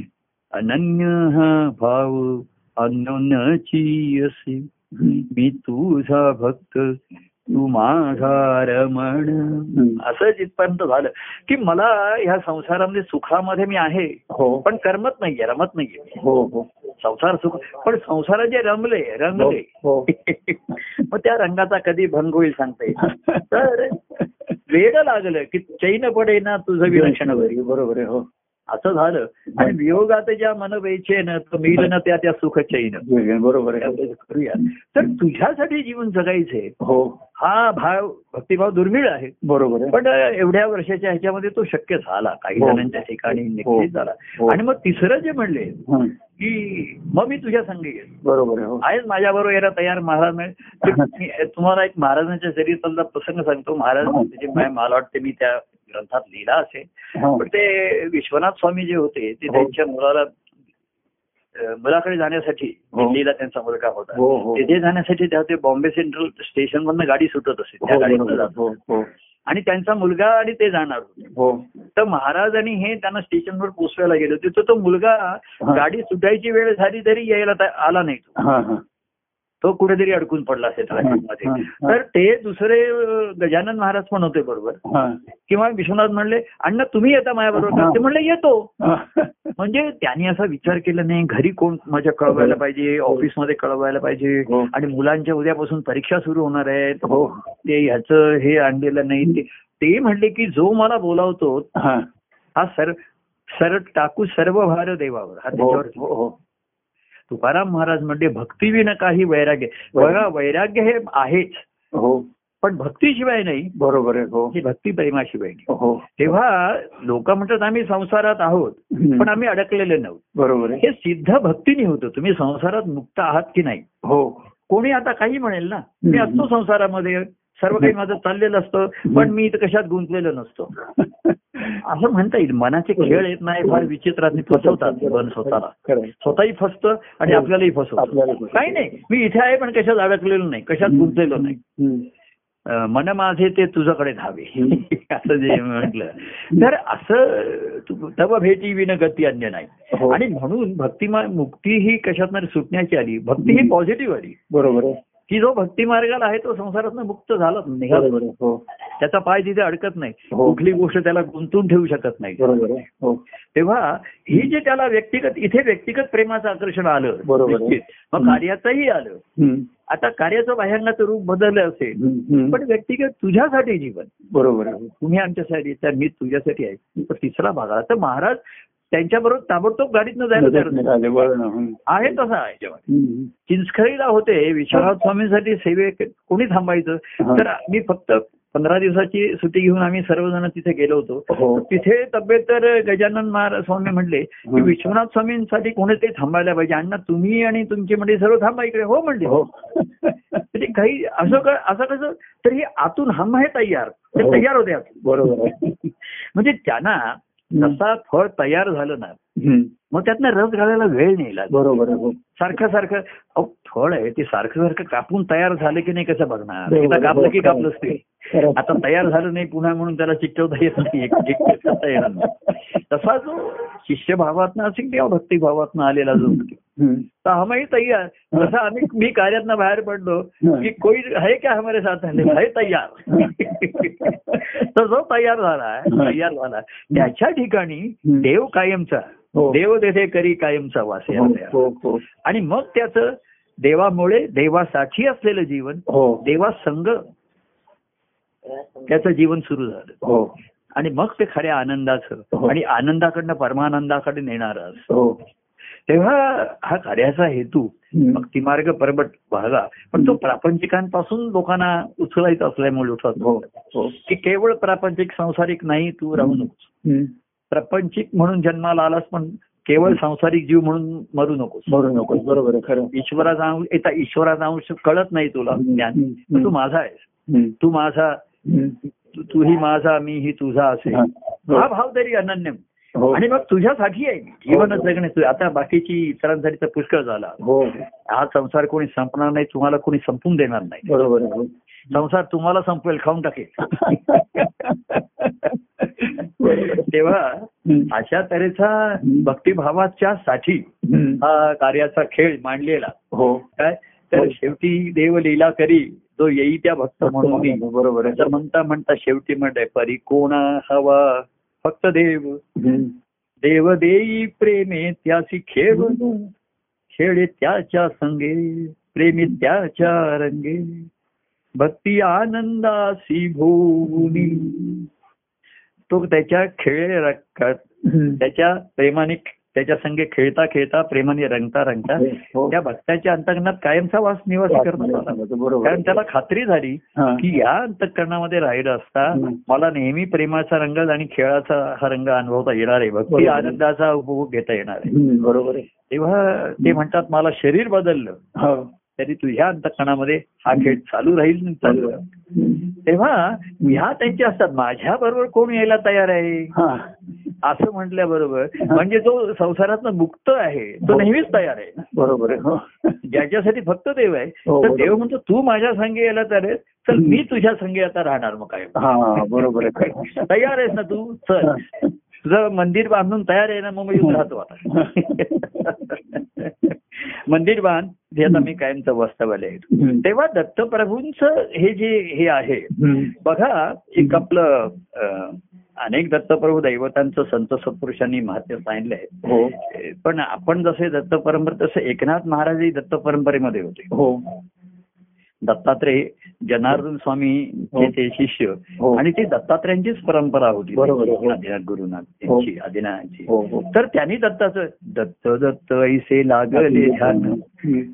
अनन्य हा भाव अन्योन्यची असे. मी तुझा भक्त तू माझा रमण. असं जिथपर्यंत झालं की मला ह्या संसारामध्ये सुखामध्ये मी आहे.
हो.
पण करमत नाहीये रमत नाहीये.
हो हो.
संसार सुख पण संसारात जे रमले रंगले.
हो
मग त्या रंगाचा कधी भंग होईल सांगता येईल तर वेळ लागलं की चैन पडे ना तुझं विलक्षण
बरोबर आहे हो.
असं झालं. आणि वियोगात ज्या मन वेचेन तर मिळल ना त्या त्या सुख चैन
बरोबर
करूया. तर तुझ्यासाठी जीवन जगायचंय.
हो.
हा भाव भक्तिभाव दुर्मिळ आहे.
बरोबर
पण एवढ्या वर्षाच्या ह्याच्यामध्ये तो शक्य झाला. काही
हो.
जणांच्या ठिकाणी निश्चित झाला.
हो.
आणि मग तिसरं जे म्हणले
हं.
की मग मी तुझ्या संगी येईल
बरोबर आहे हो.
आहेच माझ्या बरोबर यायला तयार महाराज तुम्हाला एक महाराजांच्या चरित्रातला प्रसंग सांगतो. महाराज म्हणजे मला वाटते मी त्या ग्रंथात लिहिला असेल.
हं.
पण ते विश्वनाथ स्वामी जे होते ते
हो.
त्यांच्या मुलाला मुलाकडे जाण्यासाठी
हो.
दिल्लीला त्यांचा मुलगा होता. तिथे जाण्यासाठी त्या ते बॉम्बे सेंट्रल स्टेशन मधनं गाडी सुटत असे त्या गाडीतनं आणि त्यांचा मुलगा आणि ते जाणार होते.
हो.
तर महाराजांनी हे त्यांना स्टेशनवर पोचवायला गेले होते. तर तो मुलगा गाडी सुटायची वेळ झाली तरी यायला आला नाही तो. तो कुठेतरी अडकून पडला असेल ट्रॅफिकमध्ये
हा, हा.
तर ते दुसरे गजानन महाराज पण होते बरोबर.
हा.
किंवा विश्वनाथ म्हणले अण्णा तुम्ही येता माझ्याबरोबर का?" ते म्हणले येतो.
हा.
म्हणजे त्यांनी असा विचार केला नाही घरी कोण माझ्या कळवायला पाहिजे ऑफिसमध्ये कळवायला पाहिजे
हो.
आणि मुलांच्या उद्यापासून परीक्षा सुरू होणार आहेत.
हो.
ते ह्याचं हे आणलेलं नाही. ते म्हणले की जो मला बोलावतो
हा.
हा सर सर टाकू सर्व भार देवावर हा
हो
त्याच्यावर
हो हो.
तुकाराम महाराज म्हणजे भक्तीविन काही वैराग्य. बघा वैराग्य हे आहेच.
हो.
पण भक्तीशिवाय नाही.
बरोबर आहे हो.
भक्ती प्रेमाशिवाय नाही.
हो.
तेव्हा लोक म्हणतात आम्ही संसारात आहोत. पण आम्ही अडकलेले नव्हतो.
बरोबर
हे सिद्ध भक्तीने होतं. तुम्ही संसारात मुक्त आहात की नाही?
हो.
कोणी आता काही म्हणेल ना मी. असतो संसारामध्ये. सर्व काही माझं चाललेलं असतं पण मी इथं कशात गुंतलेलो नसतो. असं म्हणता येईल. मनाचे खेळ येत नाही फार विचित्रात फसवतात मन स्वतःला. स्वतःही फसतं आणि
हो.
आपल्यालाही फसवतं. काही नाही. मी इथे आहे पण कशात अडकलेलो नाही. कशात गुंतलेलो नाही. मन माझे ते तुझ्याकडे धावे. असं जे म्हटलं. तर असं तव भेटी विन गती अन्य नाही.
हो.
आणि म्हणून भक्तिमा मुक्ती ही कशात सुटण्याची आली? भक्ती ही पॉझिटिव्ह आली.
बरोबर
की जो भक्ती मार्गाला आहे तो संसारातून मुक्त झाला निघाला
हो.
त्याचा पाय तिथे अडकत नाही.
हो.
कुठली गोष्ट त्याला गुंतून ठेवू शकत नाही.
हो.
तेव्हा ही जे त्याला व्यक्तिगत इथे व्यक्तिगत प्रेमाचं आकर्षण आलं. मग कार्याचंही आलं. आता कार्याचं बाह्यांगाचं रूप बदललं असेल. पण व्यक्तिगत तुझ्यासाठी जीवन.
बरोबर
तुम्ही आमच्यासाठी तर मी तुझ्यासाठी आहे. तिसरा भाग आला. तर महाराज त्यांच्याबरोबर ताबडतोब गाडीतनं जायला तयार. आहे तसा आहे याच्यामध्ये. चिंचखळीला होते विश्वनाथ स्वामींसाठी सेवे कोणी थांबायचं. तर मी फक्त पंधरा दिवसाची सुट्टी घेऊन आम्ही सर्वजण तिथे गेलो होतो
हो
तिथे तब्येत तर गजानन महाराज स्वामी म्हणले की. विश्वनाथ स्वामींसाठी कोणीतरी थांबायला पाहिजे अण्णा तुम्ही आणि तुमची म्हणजे सर्व थांबा इकडे हो म्हणले
हो
म्हणजे काही असं असं कसं तर हे आतून हम आहे तयार ते
हो.
तयार होते.
बरोबर
म्हणजे त्यांना जसा फळ तयार झालं ना. मग त्यातनं रस घालायला वेळ नाही
बरोबर
सारखं सारखं अहो फळ आहे ते सारखं सारखं कापून तयार झालं की नाही कसं बघणार? एकदा कापलं की. कापलंच ते. आता तयार झालं नाही पुन्हा म्हणून त्याला चिकटवता येत नाही. तसा जो शिष्यभावातनं असेल किंवा भक्तिभावातनं आलेला जो तर आम्ही तयार. जसं आम्ही मी कार्यातनं बाहेर पडलो की कोई है क्या हमारे साथ? है. तयार. तर जो तयार झाला तयार झाला त्याच्या ठिकाणी देव कायमचा
हो.
देव तेथे करी कायमचा वास
हो. हो.
आणि मग त्याचं देवामुळे देवासाठी असलेलं जीवन देवा संग त्याचं जीवन सुरू झालं. आणि मग ते खऱ्या आनंदाचं. आणि आनंदाकडनं परमानंदाकडे नेणारं असं. तेव्हा हा कार्याचा हेतू. भक्तिमार्ग परबट भागा पण तो प्रापंचिकांपासून लोकांना उचलायचा असल्यामुळे उठत
हो. हो
की केवळ प्रापंचिक संसारिक नाही तू राहू नकोस. प्रापंचिक म्हणून जन्माला आलास पण केवळ संसारिक जीव म्हणून मरू नकोस.
बरोबर नको बरोबर खरं.
ईश्वराचा अंश येता ईश्वराचा अंश कळत नाही तुला ज्ञान. तू माझा आहेस. तू माझा. तू- तूही माझा मी ही तुझा असेल
हा. हो.
हा भाव तरी अनन्य
हो
आणि मग तुझ्यासाठी आहे मी. जीवनच जगणे तुझं. आता बाकीची इतरांसाठी तर पुष्कळ झाला
हो
हा संसार कोणी संपणार नाही तुम्हाला कोणी संपून देणार नाही
बरोबर हो.
संसार तुम्हाला संपवेल खाऊन टाकेल. तेव्हा. अशा तऱ्हेचा भक्तिभावाच्या साठी. हा कार्याचा खेळ मांडलेला
हो
काय तर
हो.
शेवटी देव लीला करी जो येई त्या भक्त म्हणून.
बरोबर
म्हणता म्हणता शेवटी म्हणताय परी कोणा हवा फक्त देव. देव देई प्रेमे त्याची खेळ खेळे त्याच्या संगे प्रेमी त्याच्या रंगे भक्ती आनंदासी भोवनी तो त्याच्या खेळ
हम्म.
त्याच्या प्रेमाने त्याच्या संगे खेळता खेळता प्रेमाने रंगता रंगता
हो.
त्या भक्ताच्या अंतकरणात कायमचा वास निवासी आला
बरोबर
कारण त्याला खात्री झाली
हा.
की या अंतकरणामध्ये राहिलं असता. मला नेहमी प्रेमाचा रंग आणि खेळाचा हा रंग अनुभवता येणार आहे भक्ती. आनंदाचा उपभोग घेता येणार आहे.
बरोबर आहे
तेव्हा ते म्हणतात मला शरीर बदललं
हो
तरी तुझ्या अंतकरणामध्ये हा खेळ चालू राहील चालू. तेव्हा ह्या त्यांच्या असतात माझ्या बरोबर कोण यायला तयार आहे
हा.
असं म्हटल्याबरोबर म्हणजे जो संसारातनं मुक्त आहे तो
हो.
नेहमीच तयार आहे.
बरोबर आहे हो.
ज्याच्यासाठी फक्त देव आहे
हो,
तर. देव म्हणतो तू माझ्या संगे यायला आहे चल मी तुझ्या संगे आता राहणार मग काय
हा बरोबर आहे.
तयार आहेस ना तू? चल. तुझं मंदिर बांधून तयार आहे ना मग मी राहतो आता. मंदिर बांध जे आता मी कायमचं वास्तवाले आहे. तेव्हा दत्तप्रभूंचं हे जे हे आहे. बघा एक आपलं अनेक दत्तप्रभू दैवतांचं संत सत्पुरुषांनी महात्म्य सांगितलं आहे
हो
पण आपण जसे दत्त परंपरे तसे एकनाथ महाराजही दत्त परंपरेमध्ये होते
हो
दत्तात्रय जनार्दन स्वामी
हो.
ते शिष्य
हो.
आणि ती दत्तात्रयांचीच परंपरा होती.
हो.
आदिनाथ गुरुनाथ
हो.
यांची आदिनाथांची
हो हो
तर त्यांनी दत्ताचं दत्त दत्त ऐसे लागले ध्यान.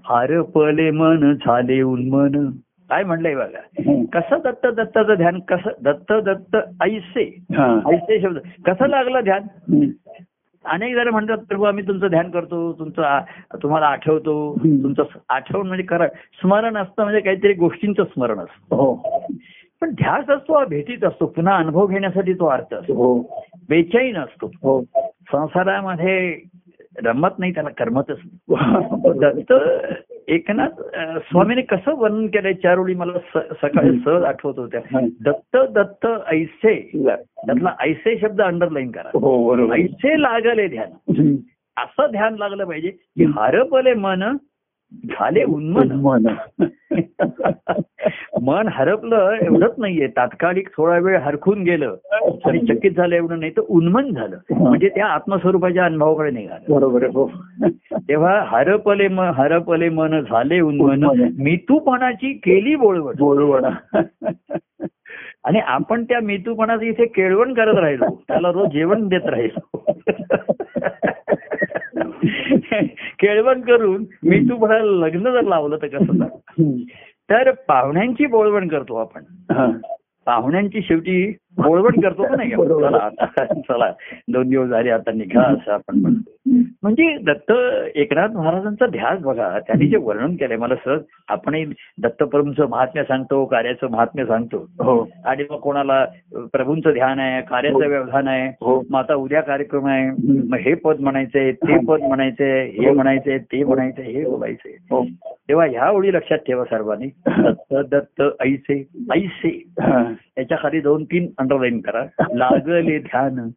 हार पले मन झाले उन्मन काय म्हणलंय बघा. कसं दत्त दत्ताचं ध्यान कसं दत्त दत्त ऐसे. ऐसे शब्द कसं लागलं ध्यान. अनेक जण म्हणतात प्रभू आम्ही तुमचं ध्यान करतो तुमचं तुम्हाला आठवतो. तुमचं आठवण म्हणजे करा स्मरण असतं म्हणजे काहीतरी गोष्टींचं स्मरण असतं.
हो.
पण ध्यास असतो हा भेटीत असतो पुन्हा अनुभव घेण्यासाठी तो अर्थ असतो.
हो.
बेचैन असतो.
हो.
संसारामध्ये रमत नाही त्याला करमतच नाही. दत्त एकनाथ स्वामीने कसं वर्णन केलंय चार ओळी मला सकाळी सहज आठवत होत्या. दत्त दत्त ऐसे. त्यातला ऐसे शब्द अंडरलाईन करा.
हो
ऐसे लागले ध्यान. असं ध्यान लागलं पाहिजे की हरपले मन झाले उन्मन.
मन
मन हरपलं एवढंच नाहीये. तात्कालिक थोडा वेळ हरखून गेलं चकित झालं एवढं नाही तर उन्मन झालं. म्हणजे त्या आत्मस्वरूपाच्या अनुभवाकडे निघालं.
बरोबर हो.
तेव्हा हरपले म हरपले मन झाले उन्मन. मितूपणाची केली बोळवट
बोलवणा
आणि आपण त्या मितूपणाचं इथे केळवण करत राहिलो. त्याला रोज जेवण देत राहिलो. केळवण करून मितूपणाला लग्न जर लावलं तर कसं? तर पाहुण्यांची बोळवण करतो आपण. पाहुण्यांची शेवटी बोळवण करतो नाही. चला आता चला. दोन दिवस झाले आता निघा असं आपण म्हणतो. म्हणजे दत्त एकनाथ महाराजांचा ध्यास बघा. त्यांनी जे वर्णन केलंय मला सहज आपणही दत्तप्रभूंचं महात्म्य सांगतो कार्याचं महात्म्य सांगतो.
हो.
आणि मग कोणाला प्रभूंचं ध्यान आहे कार्याचं
हो.
व्यवधान आहे
हो.
मग आता उद्या कार्यक्रम आहे. मग हे पद म्हणायचंय ते पद म्हणायचंय हे. म्हणायचंय ते म्हणायचंय हे बोलायचंय. तेव्हा ह्या ओळी लक्षात ठेवा सर्वांनी. दत्त दत्त ऐसे ऐसे. याच्या खाली दोन तीन अंडरलाईन करा. लागले ध्यान.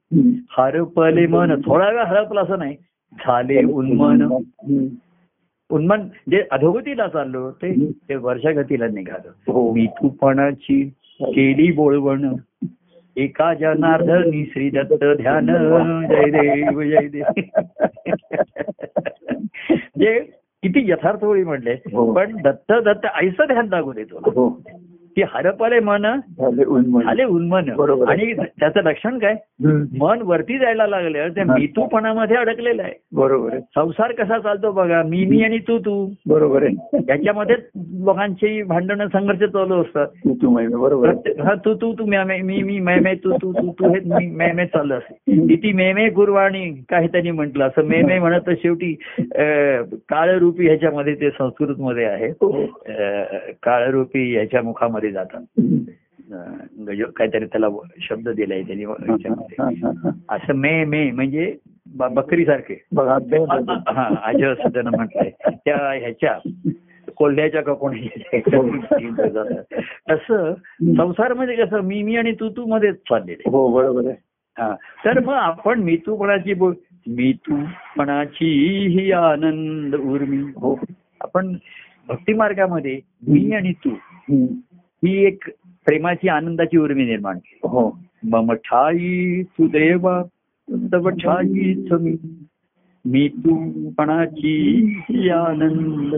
हरपले मन. थोडा वेळ हरपला असं नाही. झाले उन्मन. उन्मन जे अधोगतीला चाललो ते ते वर्षगतीला निघालं.
हो.
मिथुपणाची केली बोळवण. एका जनार्दनी श्री दत्त ध्यान. जय देव जय देव. जे किती यथार्थ वेळी म्हणले
हो.
पण दत्त दत्त आईचं ध्यान लागू देतो
हो.
की हरपले मन
झाले उन्मन.
आणि त्याचं लक्षण काय. मन वरती जायला लागलं
हा.
मितूपणामध्ये अडकलेलं आहे.
बरोबर
संसार कसा चालतो बघा मी मी आणि तू तू.
बरोबर आहे.
याच्यामध्ये लोकांची भांडणं संघर्ष चालू असतात.
तू तू बरोबर
हा तू तू तू मी मी मै मै तू तू तू तू हे मी मै मै चाललं असते. ती मे मे गुरवाणी काही त्यांनी म्हटलं असं. मे मे म्हणत शेवटी काळरूपी ह्याच्यामध्ये ते संस्कृत मध्ये आहे.
हो.
काळरूपी ह्याच्या मुखामध्ये जातात.
हम्म.
अं, गज- काहीतरी त्याला शब्द दिलाय त्यांनी
हा, हा, हा, हा.
असं मे मे म्हणजे ब- बकरीसारखे.
बघा बे-
हा अज असं त्यानं म्हटलंय. त्या ह्याच्या कोल्ह्याच्या का कोणी तसं संसारामध्ये कसं मी मी आणि तू तू मध्येच चाललेले.
हो बरोबर आहे.
हा तर मग आपण मितूपणाची बोल मितूपणाची ही आनंद उर्मी.
हो.
आपण भक्ती मार्गामध्ये मी आणि तू. ही एक प्रेमाची आनंदाची उर्मी निर्माण केली.
हो.
मम ठाई तू देवा तव ठाईच मी मी तूपणाची ही आनंद.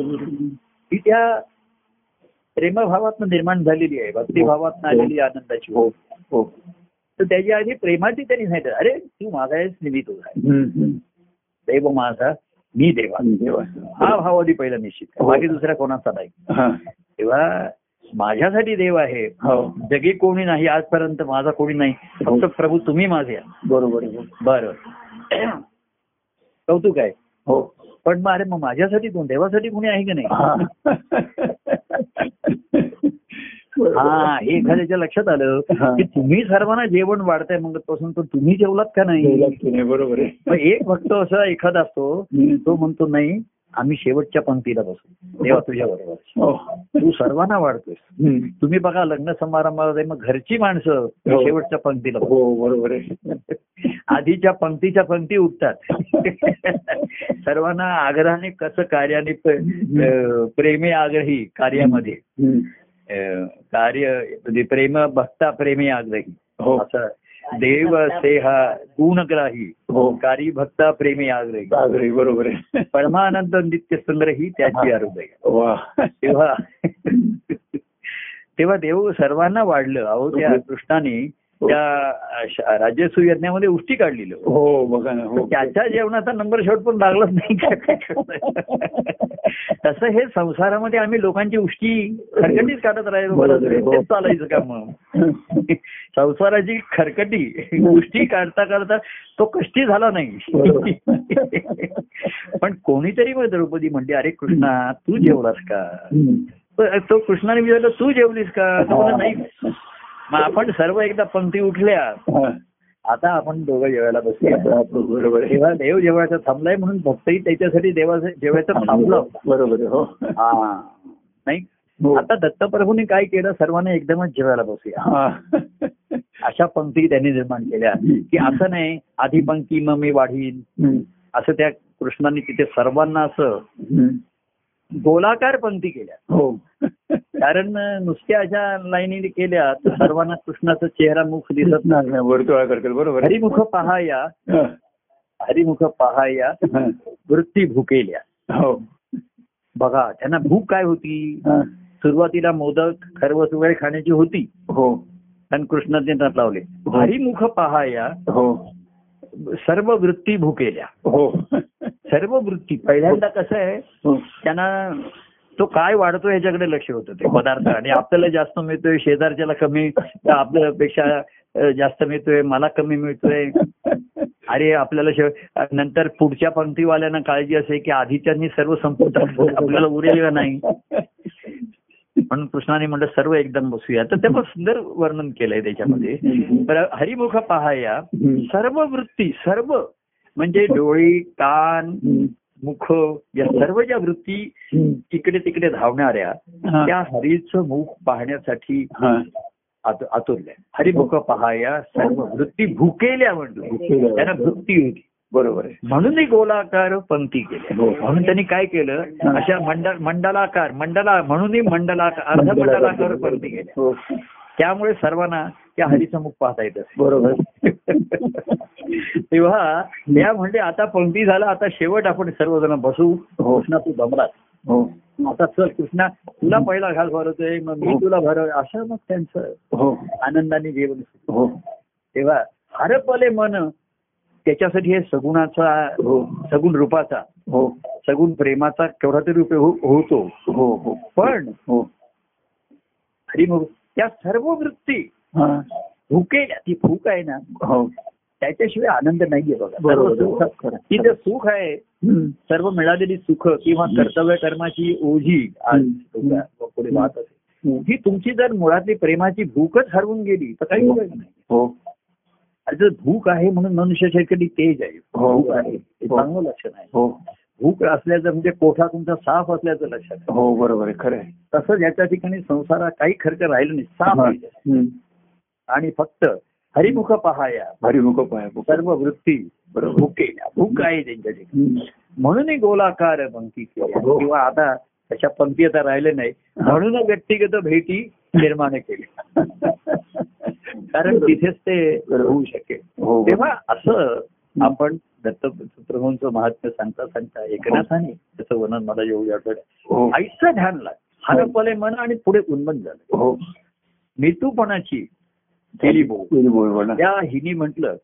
ही त्या प्रेमभावातनं निर्माण झालेली आहे. भक्तिभावातनं आलेली आनंदाची
हो. हो.
तर त्याच्या आधी प्रेमाची त्यांनी सांगितलं अरे तू माझा आहेस मी तुझा. देव माझा मी देवा.
देवा.
हा भाव आधी पहिला निश्चित.
हो.
बाकी दुसरा कोणाचा नाही.
हा.
तेव्हा माझ्यासाठी देव आहे.
हो.
जगी कोणी नाही आजपर्यंत माझा कोणी नाही. फक्त प्रभू तुम्ही माझे.
बरोबर
बरं. कौतुक आहे.
हो.
पण मग अरे मग माझ्यासाठी कोण? देवासाठी कोणी आहे की नाही. हा. हे एखाद्याच्या लक्षात आलं
हा.
की तुम्ही सर्वांना जेवण वाढताय मग पासून तर तुम्ही जेवलात का नाही?
बरोबर आहे.
मग एक भक्त असा एखादा असतो. तो म्हणतो नाही आम्ही शेवटच्या पंक्तीला बसू. देवा तुझ्या बरोबर.
हो.
तू सर्वांना वाढतोय. तुम्ही बघा लग्न समारंभामध्ये मग घरची माणसं
हो.
शेवटच्या पंक्तीला.
हो बरोबर
आधीच्या पंक्तीच्या पंक्ती उठतात. सर्वांना आग्रहाने कसं कार्याने प्रेमे आग्रही कार्यामध्ये. कार्य म्हणजे प्रेम भक्ता प्रेमे आग्रही.
हो.
असं देव से हा। गुणग्राही
हो।
कारी भक्ता प्रेमे आग्रही।
आग्रही बरोबर आहे.
परमानंद नित्य संग्रही त्याची आरोग्य
वा.
तेव्हा तेव्हा देव सर्वांना वाढलं. अहो त्या कृष्णाने त्या श- राजस्व यज्ञामध्ये उष्टी काढलेलं
हो बघा ना हो.
त्याच्या जेवणाचा नंबर शेवट पण लागलाच नाही? तसं हे संसारामध्ये आम्ही लोकांची उष्टी खरकटीच काढत राहिलो.
हो.
चालायचं का मग संसाराची खरकटी उष्टी काढता काढता तो कष्टी झाला नाही. पण कोणीतरी मग द्रौपदी म्हणते अरे कृष्णा तू जेवलास का? तो कृष्णाने विचारलं तू जेवलीस का? नाही. मग आपण सर्व एकदा पंक्ती उठल्या. आता आपण दोघं जेवायला बसूया
बरोबर.
तेव्हा देव जेवायचा थांबलाय म्हणून भक्तही त्याच्यासाठी देवाचं जेवायचं थांबलं
बरोबर हो.
हा. नाही
हो.
आता दत्तप्रभूंनी काय केलं? सर्वांना एकदमच जेवायला बसूया. अशा पंक्ती त्यांनी निर्माण केल्या. की असं नाही आधी पंक्ती मग मी वाढीन. असं त्या कृष्णाने तिथे सर्वांना असं. गोलाकार पंक्ती केल्या.
हो.
कारण नुसत्या अशा लाईनीने केल्या तर सर्वांना कृष्णाचा चेहरा मुख दिसत नाही
वर्तुळा करतील बरोबर.
हरिमुख पहाया
हा.
हरिमुख पहाया
हा.
वृत्ती भुकेल्या.
हो.
बघा त्यांना भूक काय होती?
हा.
सुरुवातीला मोदक खरवस वगैरे खाण्याची होती.
हो.
आणि कृष्णाने लावले. हरिमुख पहाया
हो.
सर्व वृत्ती भुकेल्या.
हो.
सर्व वृत्ती. पहिल्यांदा कसं आहे
हो.
त्यांना तो काय वाढतो याच्याकडे लक्ष होतं ते पदार्थ. आणि आपल्याला जास्त मिळतोय शेजारच्याला कमी आपल्यापेक्षा जास्त मिळतोय मला कमी मिळतोय. अरे आपल्याला नंतर पुढच्या पंक्तीवाल्यांना काळजी असे की आधीच्यांनी सर्व संपून टाकलं, आपल्याला उरेल का नाही? म्हणून कृष्णाने म्हटलं सर्व एकदम बसूया तर ते पण सुंदर वर्णन केलंय त्याच्यामध्ये तर हरिमुख पहाया. सर्व वृत्ती सर्व म्हणजे डोळे कान. मुख या सर्व ज्या वृत्ती. इकडे तिकडे धावणाऱ्या. त्या हरीचं मुख पाहण्यासाठी. आत- आतुरल्या हरिमुख पहाया सर्व वृत्ती भुकेल्या
भुकेल्या.
त्यांना वृत्ती होती
बरोबर आहे.
म्हणूनही गोलाकार पंक्ती केल्या
हो.
म्हणून त्यांनी काय केलं. अशा मंडल मंडलाकार मंडला म्हणूनही मंडलाकार अर्ध मंडलाकार पंक्ती केल्या.
हो.
त्यामुळे सर्वांना त्या हरीचं मुख पाहता येत
बरोबर.
तेव्हा त्या म्हणजे आता पंक्ती झाला आता शेवट आपण सर्वजण बसू.
हो.
कृष्णा तू
हो.
आता चल कृष्णा तुला पहिला घास भरवतोय मग मी. तुला भरव असं मग त्यांचं
हो.
आनंदाने.
हो.
तेव्हा हरपले मन त्याच्यासाठी हे सगुणाचा
हो.
सगुण रूपाचा
हो.
सगुण प्रेमाचा केवढा तरी रूप हो- होतो.
हो हो.
पण
हो.
हरिमुख त्या सर्व वृत्ती
हा.
भुकेल्या ती भूक आहे ना
हो.
त्याच्याशिवाय आनंद नाहीये बघा.
बरोबर.
सर्व सुख जे आहे. सर्व मिळालेली सुख किंवा कर्तव्य कर्माची ओझी पुढे वाहत असेल. ही तुमची जर मुळातली प्रेमाची भूकच हरवून गेली तर काही उपयोग नाही.
हो.
जर भूक आहे म्हणून मनुष्य शेतकरी तेज आहे.
हो.
भूक आहे. हे
हो.
चांगलं लक्षण आहे.
हो.
भूक असल्याचं म्हणजे कोठा तुमचा साफ असल्याचं लक्षण आहे.
हो बरोबर आहे. खरं आहे.
तसं ज्याच्या ठिकाणी संसारात काही खर्च राहिलं नाही. साफ. आणि फक्त हरिमुख पहाया.
हरिमुख पाय
सर्व वृत्ती
बरोबर.
भुकेल्या भूक आहे त्यांच्या ठिकाणी. म्हणूनही गोलाकार पंक्ती.
हो.
किंवा आता तशा पंक्ती आता राहिले नाही. म्हणून व्यक्तिगत भेटी निर्माण केल्या कारण तिथेच ते होऊ शकेल.
हो
तेव्हा असं आपण दत्तप्रभूंचं महात्म्य सांगता सांगता एकनाथाने त्याचं वर्णन मला येऊ आठवड्या
हो.
आईचं ध्यान लाग. हरपले मन आणि पुढे उन्मन झालं.
हो.
मितूपणाची केली बोल. त्या हिनी म्हटलं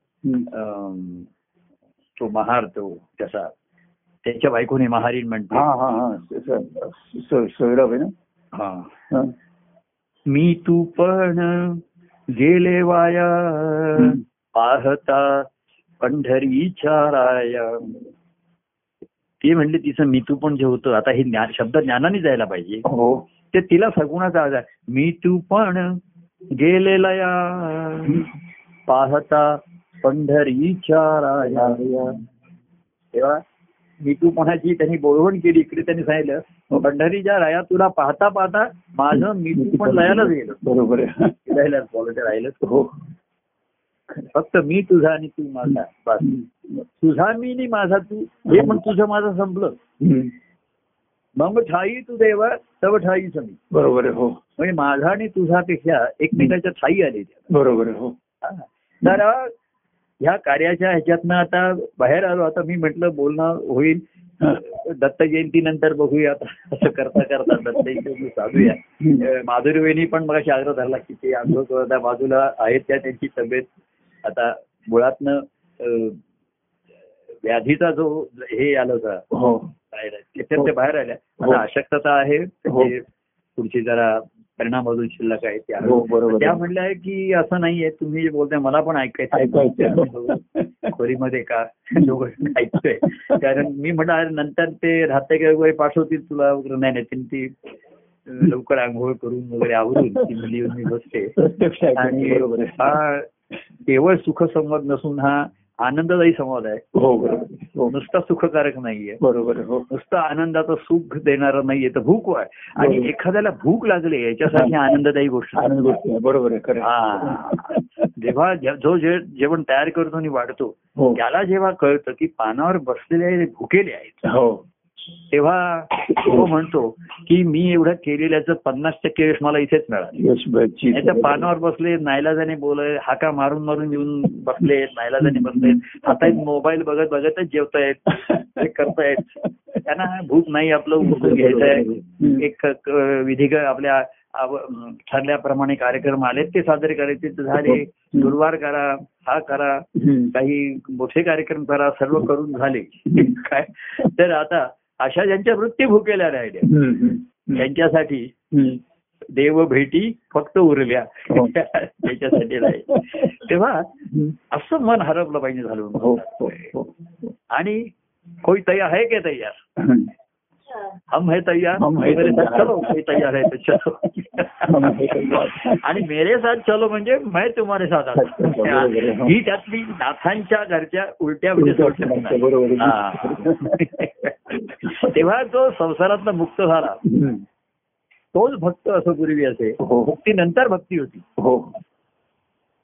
तो महार तो त्याचा त्याच्या बायकोने महारीन म्हणते मी तू पण गेले वाया पाहता पंढरीच्या राया ती म्हणली तिचं मी तू पण जे होतं आता हे ज्ञान शब्द ज्ञानाने जायला पाहिजे.
हो.
ते तिला सगुणाचा आजार मी तू पण गेलेला या पाहता पंढरीच्या राया तेव्हा मी तू पणाची त्यांनी बोलवण केली इकडे त्यांनी सांगितलं पंढरीच्या राया तुला पाहता पाहता माझं मी तू पण लयालाच गेलं.
बरोबर आहे.
राहिलं बोलत राहिलं
हो.
फक्त मी तुझा आणि तू माझा तुझा मी आणि माझा तू हे पण तुझं माझं संपलं. मग ठाई तू देवा तव ठाईच मी
बरोबर आहे हो.
म्हणजे माझा आणि तुझापेक्षा एकमेकाच्या ठाई आली
बरोबर आहे हो.
हा. तर ह्या कार्याच्या ह्याच्यातनं आता बाहेर आलो आता मी म्हटलं बोलणं होईल. दत्त जयंती नंतर बघूया आता. असं करता करता दत्त जयंती साधूया अं, माधुरी वहिनी पण मग आग्रह धरला की ते आग्रह बाजूला आहेत त्या त्यांची तब्येत आता मुळातनं व्याधीचा जो हे आलं होता
हो.
त्याच्यात ते बाहेर आल्या.
हो.
आता अशक्तता आहे.
हो.
त्याचे पुढची जरा परिणाम अजून शिल्लक आहे त्या
हो
त्या
आहे.
म्हणल्या की असं नाहीये तुम्ही जे बोलताय मला पण ऐकायचं
ऐकायचं.
खोरीमध्ये का दोघं ऐकतोय कारण मी म्हटलं नंतर ते राहते वगैरे पाठवतील तुला वगैरे नाही नाही ती लवकर आंघोळ करून वगैरे आवरून ती मुली येऊन मी बसते. आणि हा केवळ सुखसंवाद नसून हा आनंददायी संवाद आहे
हो बरोबर. हो
नुसता सुखकारक नाहीये
बरोबर. हो
नुसतं आनंदाचं सुख देणारं नाहीये तर भूक आहे आणि. एखाद्याला भूक लागली याच्यासाठी आनंददायी गोष्ट
आनंद गोष्ट. बरोबर आहे.
हा. जेव्हा जे- जेवण तयार करतो आणि वाढतो
हो
त्याला जेव्हा कळतं की पानावर बसलेले भुकेले आहेत
हो
तेव्हा तो म्हणतो की मी एवढं केलेल्याचं पन्नास टक्के यश मला इथेच मिळालं. पानावर बसले नाईलाजाने बोलय हाका मारून मारून येऊन बसले नाईलाजाने बसले. हातात मोबाईल बघत बघतच जेवतायत करतायत. त्यांना भूक नाही आपलं उठून घ्यायचंय. एक विधी आपल्या ठरल्याप्रमाणे कार्यक्रम आले ते साजरे करायचे. झाले गुरुवार करा हा करा. काही मोठे कार्यक्रम करा सर्व करून झाले. काय? तर आता अशा ज्यांच्या वृत्ती भुकेल्या राहिल्या. त्यांच्यासाठी. देव भेटी फक्त उरल्या
हो.
त्याच्यासाठी नाही तेव्हा. असं मन हरपलं पाहिजे झालं
हो हो
आणि कोई तयार है के तैयार. हम है तैयार मेरे साथ. चलो कोई तैयार है तो
हम है तैयार.
चलो आणि मेरे साथ चलो म्हणजे मैं तुम्हारे साथ
आहे, हो.
ही त्यातली नाथांच्या घरच्या उलट्या म्हणजे हा. तेव्हा तो संसारातला मुक्त झाला. तोच भक्त असं पूर्वी असे.
हो
मुक्ती नंतर भक्ती होती.
हो.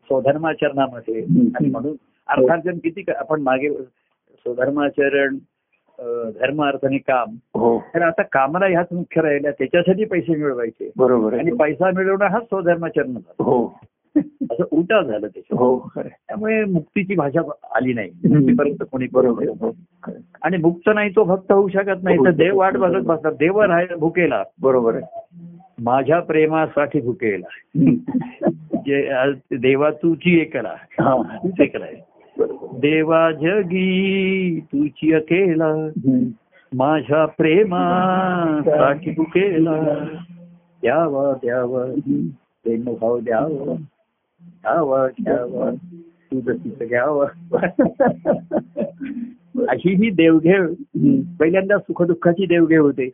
स्वधर्माचरणामध्ये. आणि म्हणून अर्थार्जन किती आपण मागे स्वधर्माचरण धर्म अर्थ आणि काम.
हो.
तर आता कामाला ह्याच मुख्य राहिल्या. त्याच्यासाठी पैसे मिळवायचे.
बरोबर
आणि पैसा मिळवणं हाच स्वधर्माचरण झालं.
हो.
असं उलटा झालं त्याच्यात
हो.
त्यामुळे मुक्तीची भाषा आली नाही. मुक्तीपर्यंत कोणी
बरोबर.
आणि मुक्त नाही तो भक्त होऊ शकत नाही. तर देव वाट बघत बसतात. देव राहायला भुकेला.
बरोबर
माझ्या प्रेमासाठी भुकेला. जे देवा तुझी एकला
हा.
तूच एकला आहे देवा जगी तुझी अकेला. माझ्या प्रेमासाठी भुकेला. द्यावा द्यावा. प्रेमभाव द्यावा. द्यावा द्यावा तुझं तिचं घ्यावं. अशी ही देवघेव. पहिल्यांदा सुखदुःखाची देवघेव होते.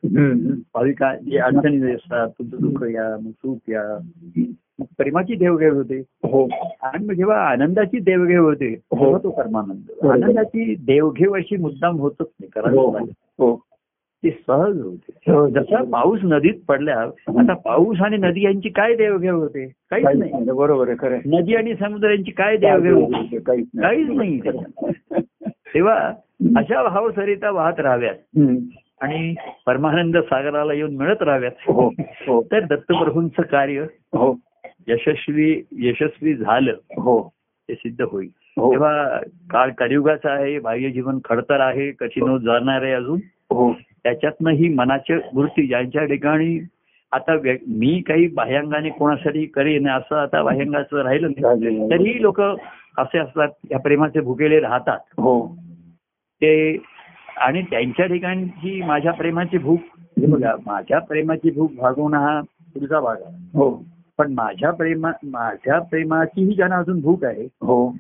भाविका जे अडचणी असतात तुमचं दुःख या मग सुख या. मग प्रेमाची देवघेव होते.
हो.
आणि मग जेव्हा आनंदाची देवघेव होते
हो.
तो परमानंद.
बरोबर.
आनंदाची देवघेव अशी मुद्दाम होतच नाही
हो
करायला
हो.
ती सहज होते.
हो.
जसा पाऊस नदीत पडल्या आता पाऊस आणि नदी यांची काय देवघेव होते? काहीच नाही.
बरोबर आहे खरं.
नदी आणि समुद्र यांची काय देवघेव होती?
काहीच
नाही. तेव्हा अशा भावसरिता वाहत राहाव्यात. आणि परमानंद सागराला येऊन मिळत राहाव्यात.
हो हो.
तर दत्तप्रभूंचं कार्य
हो.
यशस्वी यशस्वी झालं.
हो.
ते सिद्ध होईल.
हो.
तेव्हा काळ कलियुगाचा आहे बाह्य जीवन खडतर आहे कठीण जाणार आहे अजून.
हो.
त्याच्यातनं ही मनाच्या वृत्ती ज्यांच्या ठिकाणी आता मी काही बाह्यांगाने कोणासाठी करेन असं आता बाह्यांगाचं राहिलं. तरीही लोक असे असतात या प्रेमाचे भुकेले राहतात.
हो.
ते आणि त्यांच्या ठिकाणची माझ्या प्रेमाची भूक हे बघा माझ्या प्रेमाची भूक भागवणं हा पुढचा भाग आहे.
हो.
पण माझ्या प्रेमा माझ्या प्रेमाचीही ज्यांना अजून भूक आहे
हो.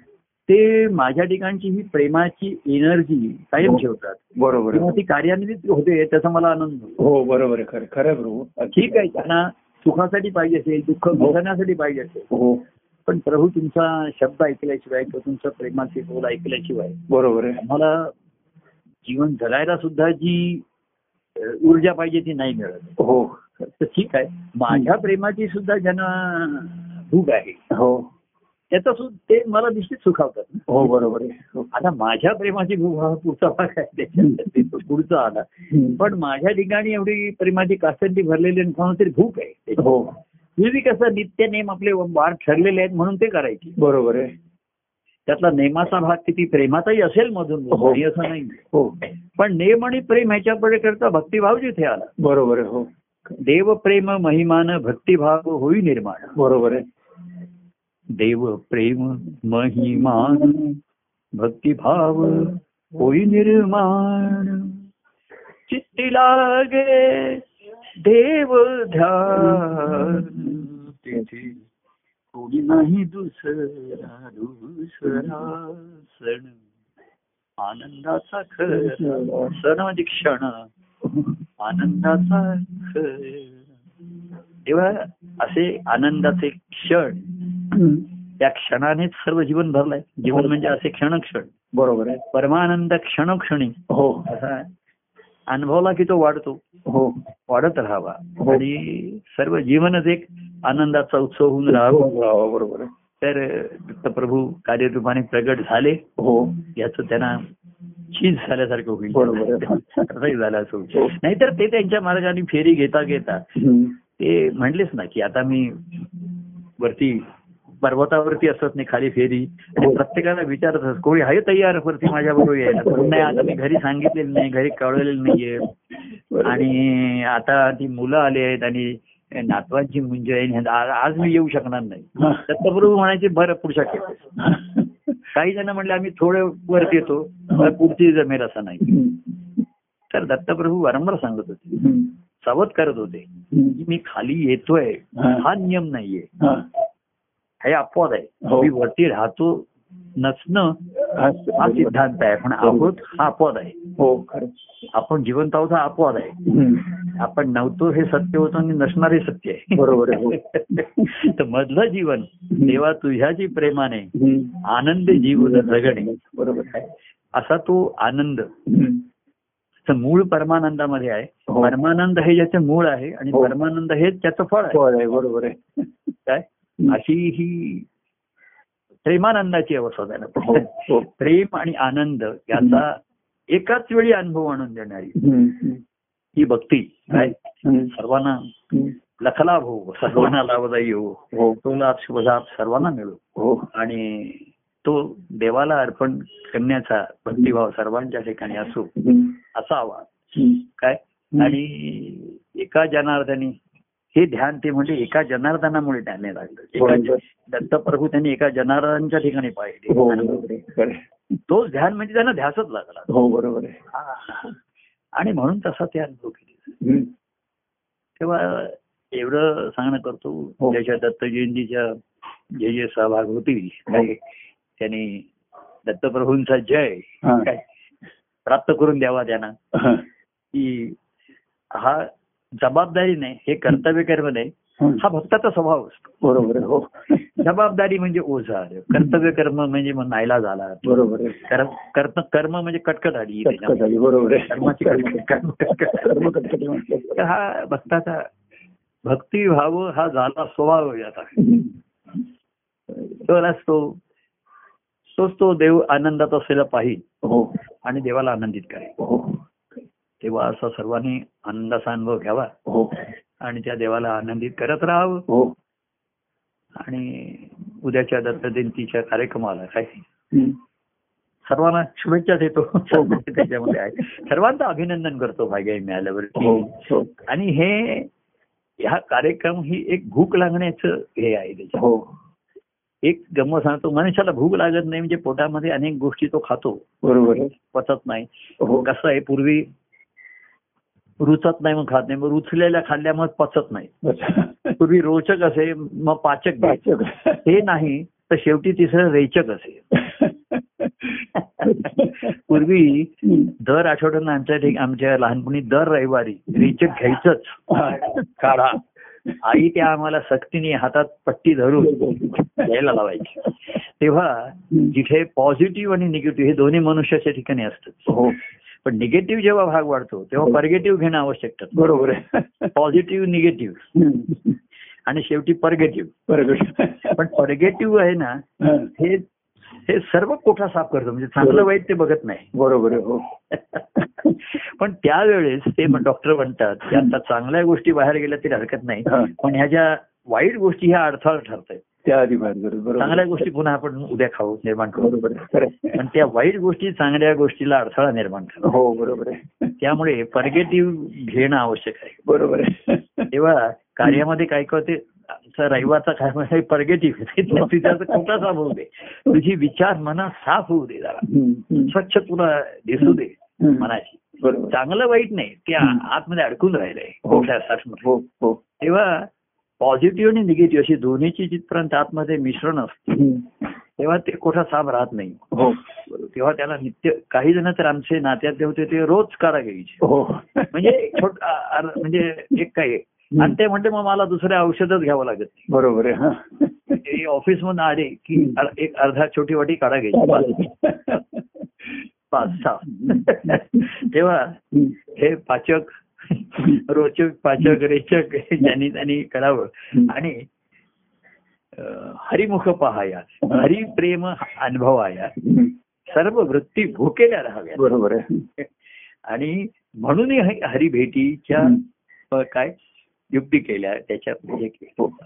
ते माझ्या ठिकाणची ही प्रेमाची एनर्जी कायम
हो.
ठेवतात.
बरोबर
ती कार्यान्वित होते त्याचा मला आनंद
हो बरोबर खरं प्रभू
ठीक आहे त्यांना सुखासाठी पाहिजे असेल दुःख भोगण्यासाठी पाहिजे असेल.
हो.
पण प्रभू तुमचा शब्द ऐकल्याशिवाय किंवा तुमचं प्रेमाचे बोल ऐकल्याशिवाय
बरोबर आहे.
आम्हाला जीवन जगायला सुद्धा जी ऊर्जा पाहिजे ती नाही मिळत.
हो.
तर ठीक आहे. माझ्या प्रेमाची सुद्धा ज्यांना भूक आहे
हो.
त्याचा सुद्धा ते मला निश्चित सुखावतात
हो बरोबर आहे. हो.
आता माझ्या प्रेमाची भूक हा पुढचा भाग आहे त्याच्यात पुढचा आला. पण माझ्या ठिकाणी एवढी प्रेमाची कासंती भरलेली तरी भूक आहे.
हो.
पूर्वी कसं नित्य नेम आपले वार ठरलेले आहेत म्हणून ते करायचे.
बरोबर आहे.
त्यातला नेमाचा भाग किती प्रेमाचाही असेल मधून
हो.
असं नाही.
हो.
पण नेम आणि प्रेम ह्याच्या पुढे करता भक्तिभाव जिथे आला.
बरोबर आहे हो.
देव प्रेम महिमान भक्तिभाव होई निर्माण.
बरोबर आहे.
देव प्रेम महिमान भक्तिभाव होई निर्माण। चित्ती लागे देव ध्यान। तेथे कोणी नाही दुसरा दुसरा सण। आनंदाचा खर सण म्हणजे क्षण। आनंदाचा खर। तेव्हा असे आनंदाचे क्षण। त्या क्षणानेच सर्व जीवन भरलंय. जीवन म्हणजे असे क्षण क्षण
बरोबर आहे.
परमानंद क्षणोक्षणी.
हो.
असा अनुभवला की तो वाढतो.
हो.
वाढत राहावा.
हो.
आणि सर्व जीवनच एक आनंदाचा उत्सव होऊन राहावं.
बरोबर
तर दत्तप्रभू कार्यरूपाने प्रगट झाले.
हो.
याचं त्यांना चीज झाल्यासारखं होईल. झालं असं होईल.
हो.
नाहीतर ते त्यांच्या मार्गाने फेरी घेता घेता. ते म्हणलेच ना की आता मी वरती पर्वतावरती असत नाही खाली फेरी आणि
हो.
प्रत्येकाला विचारत असत कोणी आहे तयार वरती माझ्या बरोबर यायला पण नाही आता मी घरी सांगितलेलं नाही घरी कळवलेलं नाहीये. आणि आता ती मुलं आली आहेत आणि नातवांची मुंज आज मी येऊ शकणार नाही
हा.
दत्तप्रभू म्हणायचे बरं पुढच्या खेपेस काही जण म्हणले आम्ही थोडं वरती येतो पुढची जमेल असं नाही. तर दत्तप्रभू वारंवार सांगत होते. सावध करत होते. की मी खाली येतोय
हा.
हा नियम नाहीये
हा.
हे अपवाद आहे.
हो.
मी वरती राहतो नसणं
हा
हा सिद्धांत आहे. पण आहोत हा अपवाद आहे.
हो खरं
आपण जिवंत आहोत हा अपवाद आहे. आपण नव्हतो हे सत्य होतं आणि नसणार हे सत्य आहे.
बरोबर आहे हो.
तर मधलं जीवन देवा तुझ्याची प्रेमाने. आनंद जीवन जगणे.
बरोबर आहे.
असा तो आनंद. मूळ परमानंदामध्ये आहे.
हो. हो.
परमानंद हे ज्याचं मूळ आहे आणि
हो.
परमानंद हेच त्याचं फळ आहे.
बरोबर आहे.
काय?
हं.
अशी ही प्रेमानंदाची अवस्था
हो
त्याला
हो
प्रेम आणि आनंद याचा एकाच वेळी अनुभव आणून देणारी
हं, हं.
ही भक्ती काय
हं,
सर्वांना
हं.
लखलाभ हो सर्वांना लाभदायी हो.
हो.
तो लाभ सर्वांना मिळो.
हो.
आणि तो देवाला अर्पण करण्याचा भक्तिभाव सर्वांच्या ठिकाणी असो
हं,
असावा
हं.
काय?
हं.
आणि एका जनार्दनी हे ध्यान ते म्हणजे एका जनार्दनामुळे त्याने लागलं
बरोबर.
दत्तप्रभू त्यांनी एका जनार्दनाच्या ठिकाणी
हो
पाहिले
आहे खरं आहे.
तोच ध्यान म्हणजे त्यांना ध्यासच लागला
हो बरोबर आहे
हा. आणि म्हणून तसा ते अनुभव केले
हं.
तेव्हा एवढं सांगणं करतो
हो.
ज्याच्या दत्त जयंतीच्या जे जे सहभाग होतील त्यांनी दत्तप्रभूंचा जय
हा.
काय प्राप्त करून द्यावा त्यांना
हा.
की हा जबाबदारी नाही हे कर्तव्य कर्म नाही
हं.
हा भक्ताचा स्वभाव असतो.
बरोबर हो.
जबाबदारी म्हणजे ओझा कर्तव्य कर्म म्हणजे मग नायला झाला.
बरोबर
कर्म म्हणजे कटकट आली
बरोबर
कर्माची कटकट हा भक्ताचा भक्तिभाव हा झाला स्वभाव
हं.
तर असतो तोच तो देव आनंदात असलेला पाहिजे
हो.
आणि देवाला आनंदित करेल.
हो.
तेव्हा असा सर्वांनी आनंदाचा अनुभव घ्यावा.
हो.
आणि त्या देवाला आनंदित करत राहावं.
हो.
आणि उद्याच्या दत्त जयंतीच्या कार्यक्रमाला काय?
हं.
सर्वांना शुभेच्छा देतो. त्याच्यामध्ये आहे. सर्वांचं अभिनंदन करतो भाग्य मिळाल्यावर.
हो. हो.
आणि हे ह्या कार्यक्रम ही एक भूक लागण्याचं हे आहे त्याच्यात.
हो.
एक गम सांगतो मनुष्याला भूक लागत नाही म्हणजे पोटामध्ये अनेक गोष्टी तो खातो.
बरोबर
पचत नाही.
हो.
कसं आहे पूर्वी रुचत नाही मग खात नाही मग रुचलेल्या खाल्ल्यामुळे पचत नाही. पूर्वी रोचक असे मग पाचक.
पाचक.
हे नाही तर शेवटी तिसरं रेचक असे पूर्वी. दर आठवड्यानं आमच्या आमच्या लहानपणी दर रविवारी रेचक घ्यायचंच. काढा आई त्या आम्हाला सक्तीने हातात पट्टी धरून घ्यायला लावायची तेव्हा जिथे पॉझिटिव्ह आणि निगेटिव्ह हे दोन्ही मनुष्याच्या ठिकाणी असतात
हो
पण निगेटिव्ह जेव्हा भाग वाढतो तेव्हा परगेटिव्ह घेणं आवश्यक ठरतं.
बरोबर आहे.
Positive negative. आणि शेवटी परगेटिव्ह पण परगेटिव्ह आहे ना
हा.
हे सर्व कोठा साफ करतो? म्हणजे चांगलं वाईट ते बघत नाही.
बरोबर आहे हो.
पण त्यावेळेस ते डॉक्टर म्हणतात की आता चांगल्या गोष्टी बाहेर गेल्या तरी हरकत नाही. पण ह्या ज्या वाईट गोष्टी ह्या अडथळा ठरत आहेत
त्या आधी करू बरोबर.
चांगल्या गोष्टी पुन्हा आपण उद्या खाऊ निर्माण करू.
बरोबर.
पण त्या वाईट गोष्टी चांगल्या गोष्टीला अडथळा निर्माण करतात
हो बरोबर आहे.
त्यामुळे परगेटिव्ह घेणं आवश्यक आहे.
बरोबर आहे.
तेव्हा कार्यामध्ये काय करते आमचा रविवारचा काय म्हणजे परगेटिव्ह तिचा खोटा साफ होऊ दे. तुझी विचार मनात साफ होऊ दे जरा.
हं, हं.
स्वच्छ तुला दिसू दे
हं.
मनाची चांगलं वाईट नाही ते
हं.
आतमध्ये अडकून राहिलंय
हो. हो हो.
तेव्हा पॉझिटिव्ह आणि निगेटिव्ह अशी दोन्हीची जिथपर्यंत आतमध्ये मिश्रण असतं. तेव्हा ते कोठा साफ राहत नाही.
हो.
तेव्हा त्याला नित्य काही जण तर आमचे नात्यातले होते ते रोज काढा घ्यायचे.
हो.
म्हणजे छोट म्हणजे एक काय आणि ते म्हणते मग मला दुसरे औषधच घ्यावं लागत
बरोबर आहे
ते ऑफिस मधून आले की एक अर्धा छोटी वाटी काढा घ्यायची. पाच- सहा. तेव्हा.
हे
पाचक रोचक पाचक रेचक ज्यांनी त्यांनी करावं. आणि हरिमुख पहाया हरिप्रेम अनुभवाया. सर्व वृत्ती भुकेल्या राहाव्या
बरोबर आहे
आणि म्हणून हरिभेटीच्या
हं.
अं, काय युक्ती केल्या त्याच्या हे.
हो.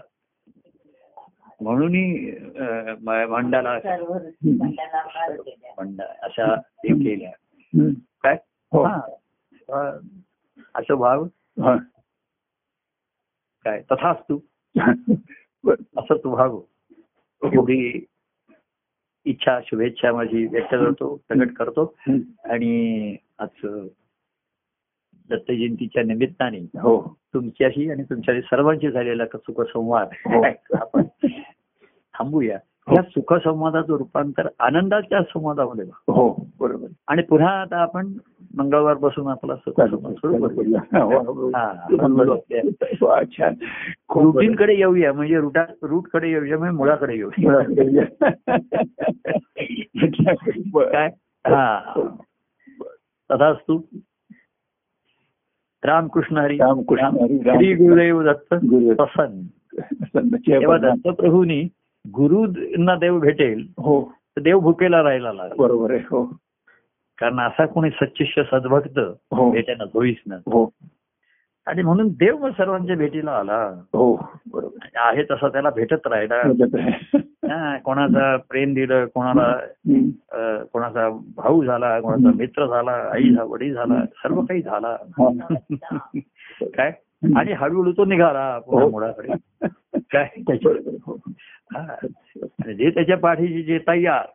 म्हणून मंडाला मंडा अशा हे केल्या
हं.
काय
हो.
असं भाव
हा.
काय तथाच तू. असं तू भाव एवढी इच्छा शुभेच्छा माझी व्यक्त करतो प्रकट करतो. आणि आज दत्त जयंतीच्या निमित्ताने
हो
तुमच्याशी आणि तुमच्या सर्वांशी झालेला सुखसंवाद
हो.
आपण थांबूया या सुखसंवादाचं रूपांतर आनंदाच्या संवादामध्ये.
हो बरोबर.
आणि पुन्हा आता आपण मंगळवार बसून आपला करूया. हा, कडे येऊया म्हणजे रुटा रूटकडे येऊया म्हणजे मुळाकडे येऊया. काय? हा. तथाच तू रामकृष्ण हरी
रामकृष्ण. हरी,
गुरुदेव दत्त.
गुरुदेव.
प्रसन्न. तेव्हा. दत्तप्रभूंनी गुरुंना देव भेटेल
हो.
तर देव भुकेला राहायला लागला
बरोबर आहे हो.
कारण असा कोणी सच्चिष्य सद्भक्त
हो.
भेटेना होईच ना
हो.
आणि म्हणून देव मग सर्वांच्या भेटीला आला.
हो बरोबर.
आहे तसा त्याला भेटत राहिला कोणाचा प्रेम दिलं कोणाला कोणाचा भाऊ झाला कोणाचा मित्र झाला आई झा वडील झाला सर्व काही झाला. काय? आणि हळूहळू तो निघाला
हो.
मुळाकडे. काय? त्याच्या
हो.
जे त्याच्या पाठीशी जे तयार.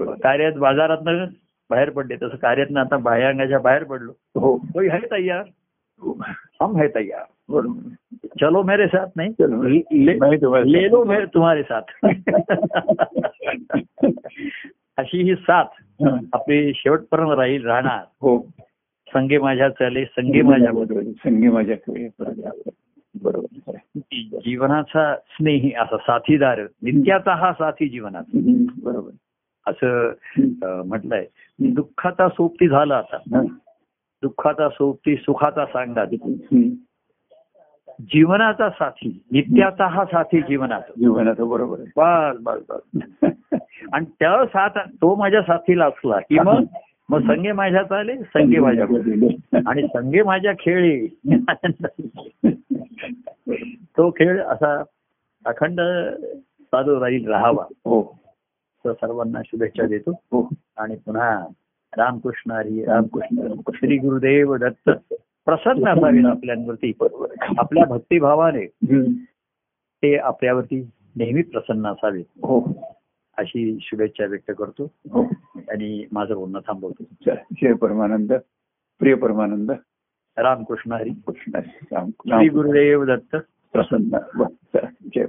कार्यात बाजारात बाहेर पडले तसं कार्यातनं आता बाह्यांगाच्या बाहेर पडलो.
हो.
कोई है तयार.
हो.
हम है तयार. चलो मेरे साथ नहीं.
चलो.
ले, ले-
मैं तुम्हारे
साथ. अशी ही साथ. आपली शेवटपर्यंत राहील राहणार.
हो.
संगे माझ्या चले संगे माझ्या.
संगी माझ्याकडे बरोबर.
जीवनाचा स्नेही असा साथीदार नित्याचा हा साथी जीवनाचा.
बरोबर.
असं म्हटलंय. दुःखाचा सोबती झाला आता. दुःखाचा सोबती सुखाचा सांगा. जीवनाचा साथी नित्याचा हा साथी जीवनाचा.
जीवनाचं बरोबर आहे.
बस बस बस. आणि त्या साथ तो माझ्या साथीला असला की मग मग संगे माझ्यात आले संगे माझ्या आणि संगे माझ्या खेळी. तो खेळ असा अखंड चालू राहील राहावा.
हो.
सर्वांना शुभेच्छा देतो.
हो.
आणि पुन्हा रामकृष्ण हरी रामकृष्ण श्री गुरुदेव दत्त प्रसन्न असावे आपल्यांवरती. आपल्या भक्तिभावाने. ते आपल्यावरती नेहमी प्रसन्न असावे
हो.
अशी शुभेच्छा व्यक्त करतो.
हो.
आणि माझं बोलणं थांबवतो.
जय परमानंद. प्रिय परमानंद.
रामकृष्ण हरी.
कृष्ण राम
श्री गुरुदेव दत्त.
प्रसन्न. जय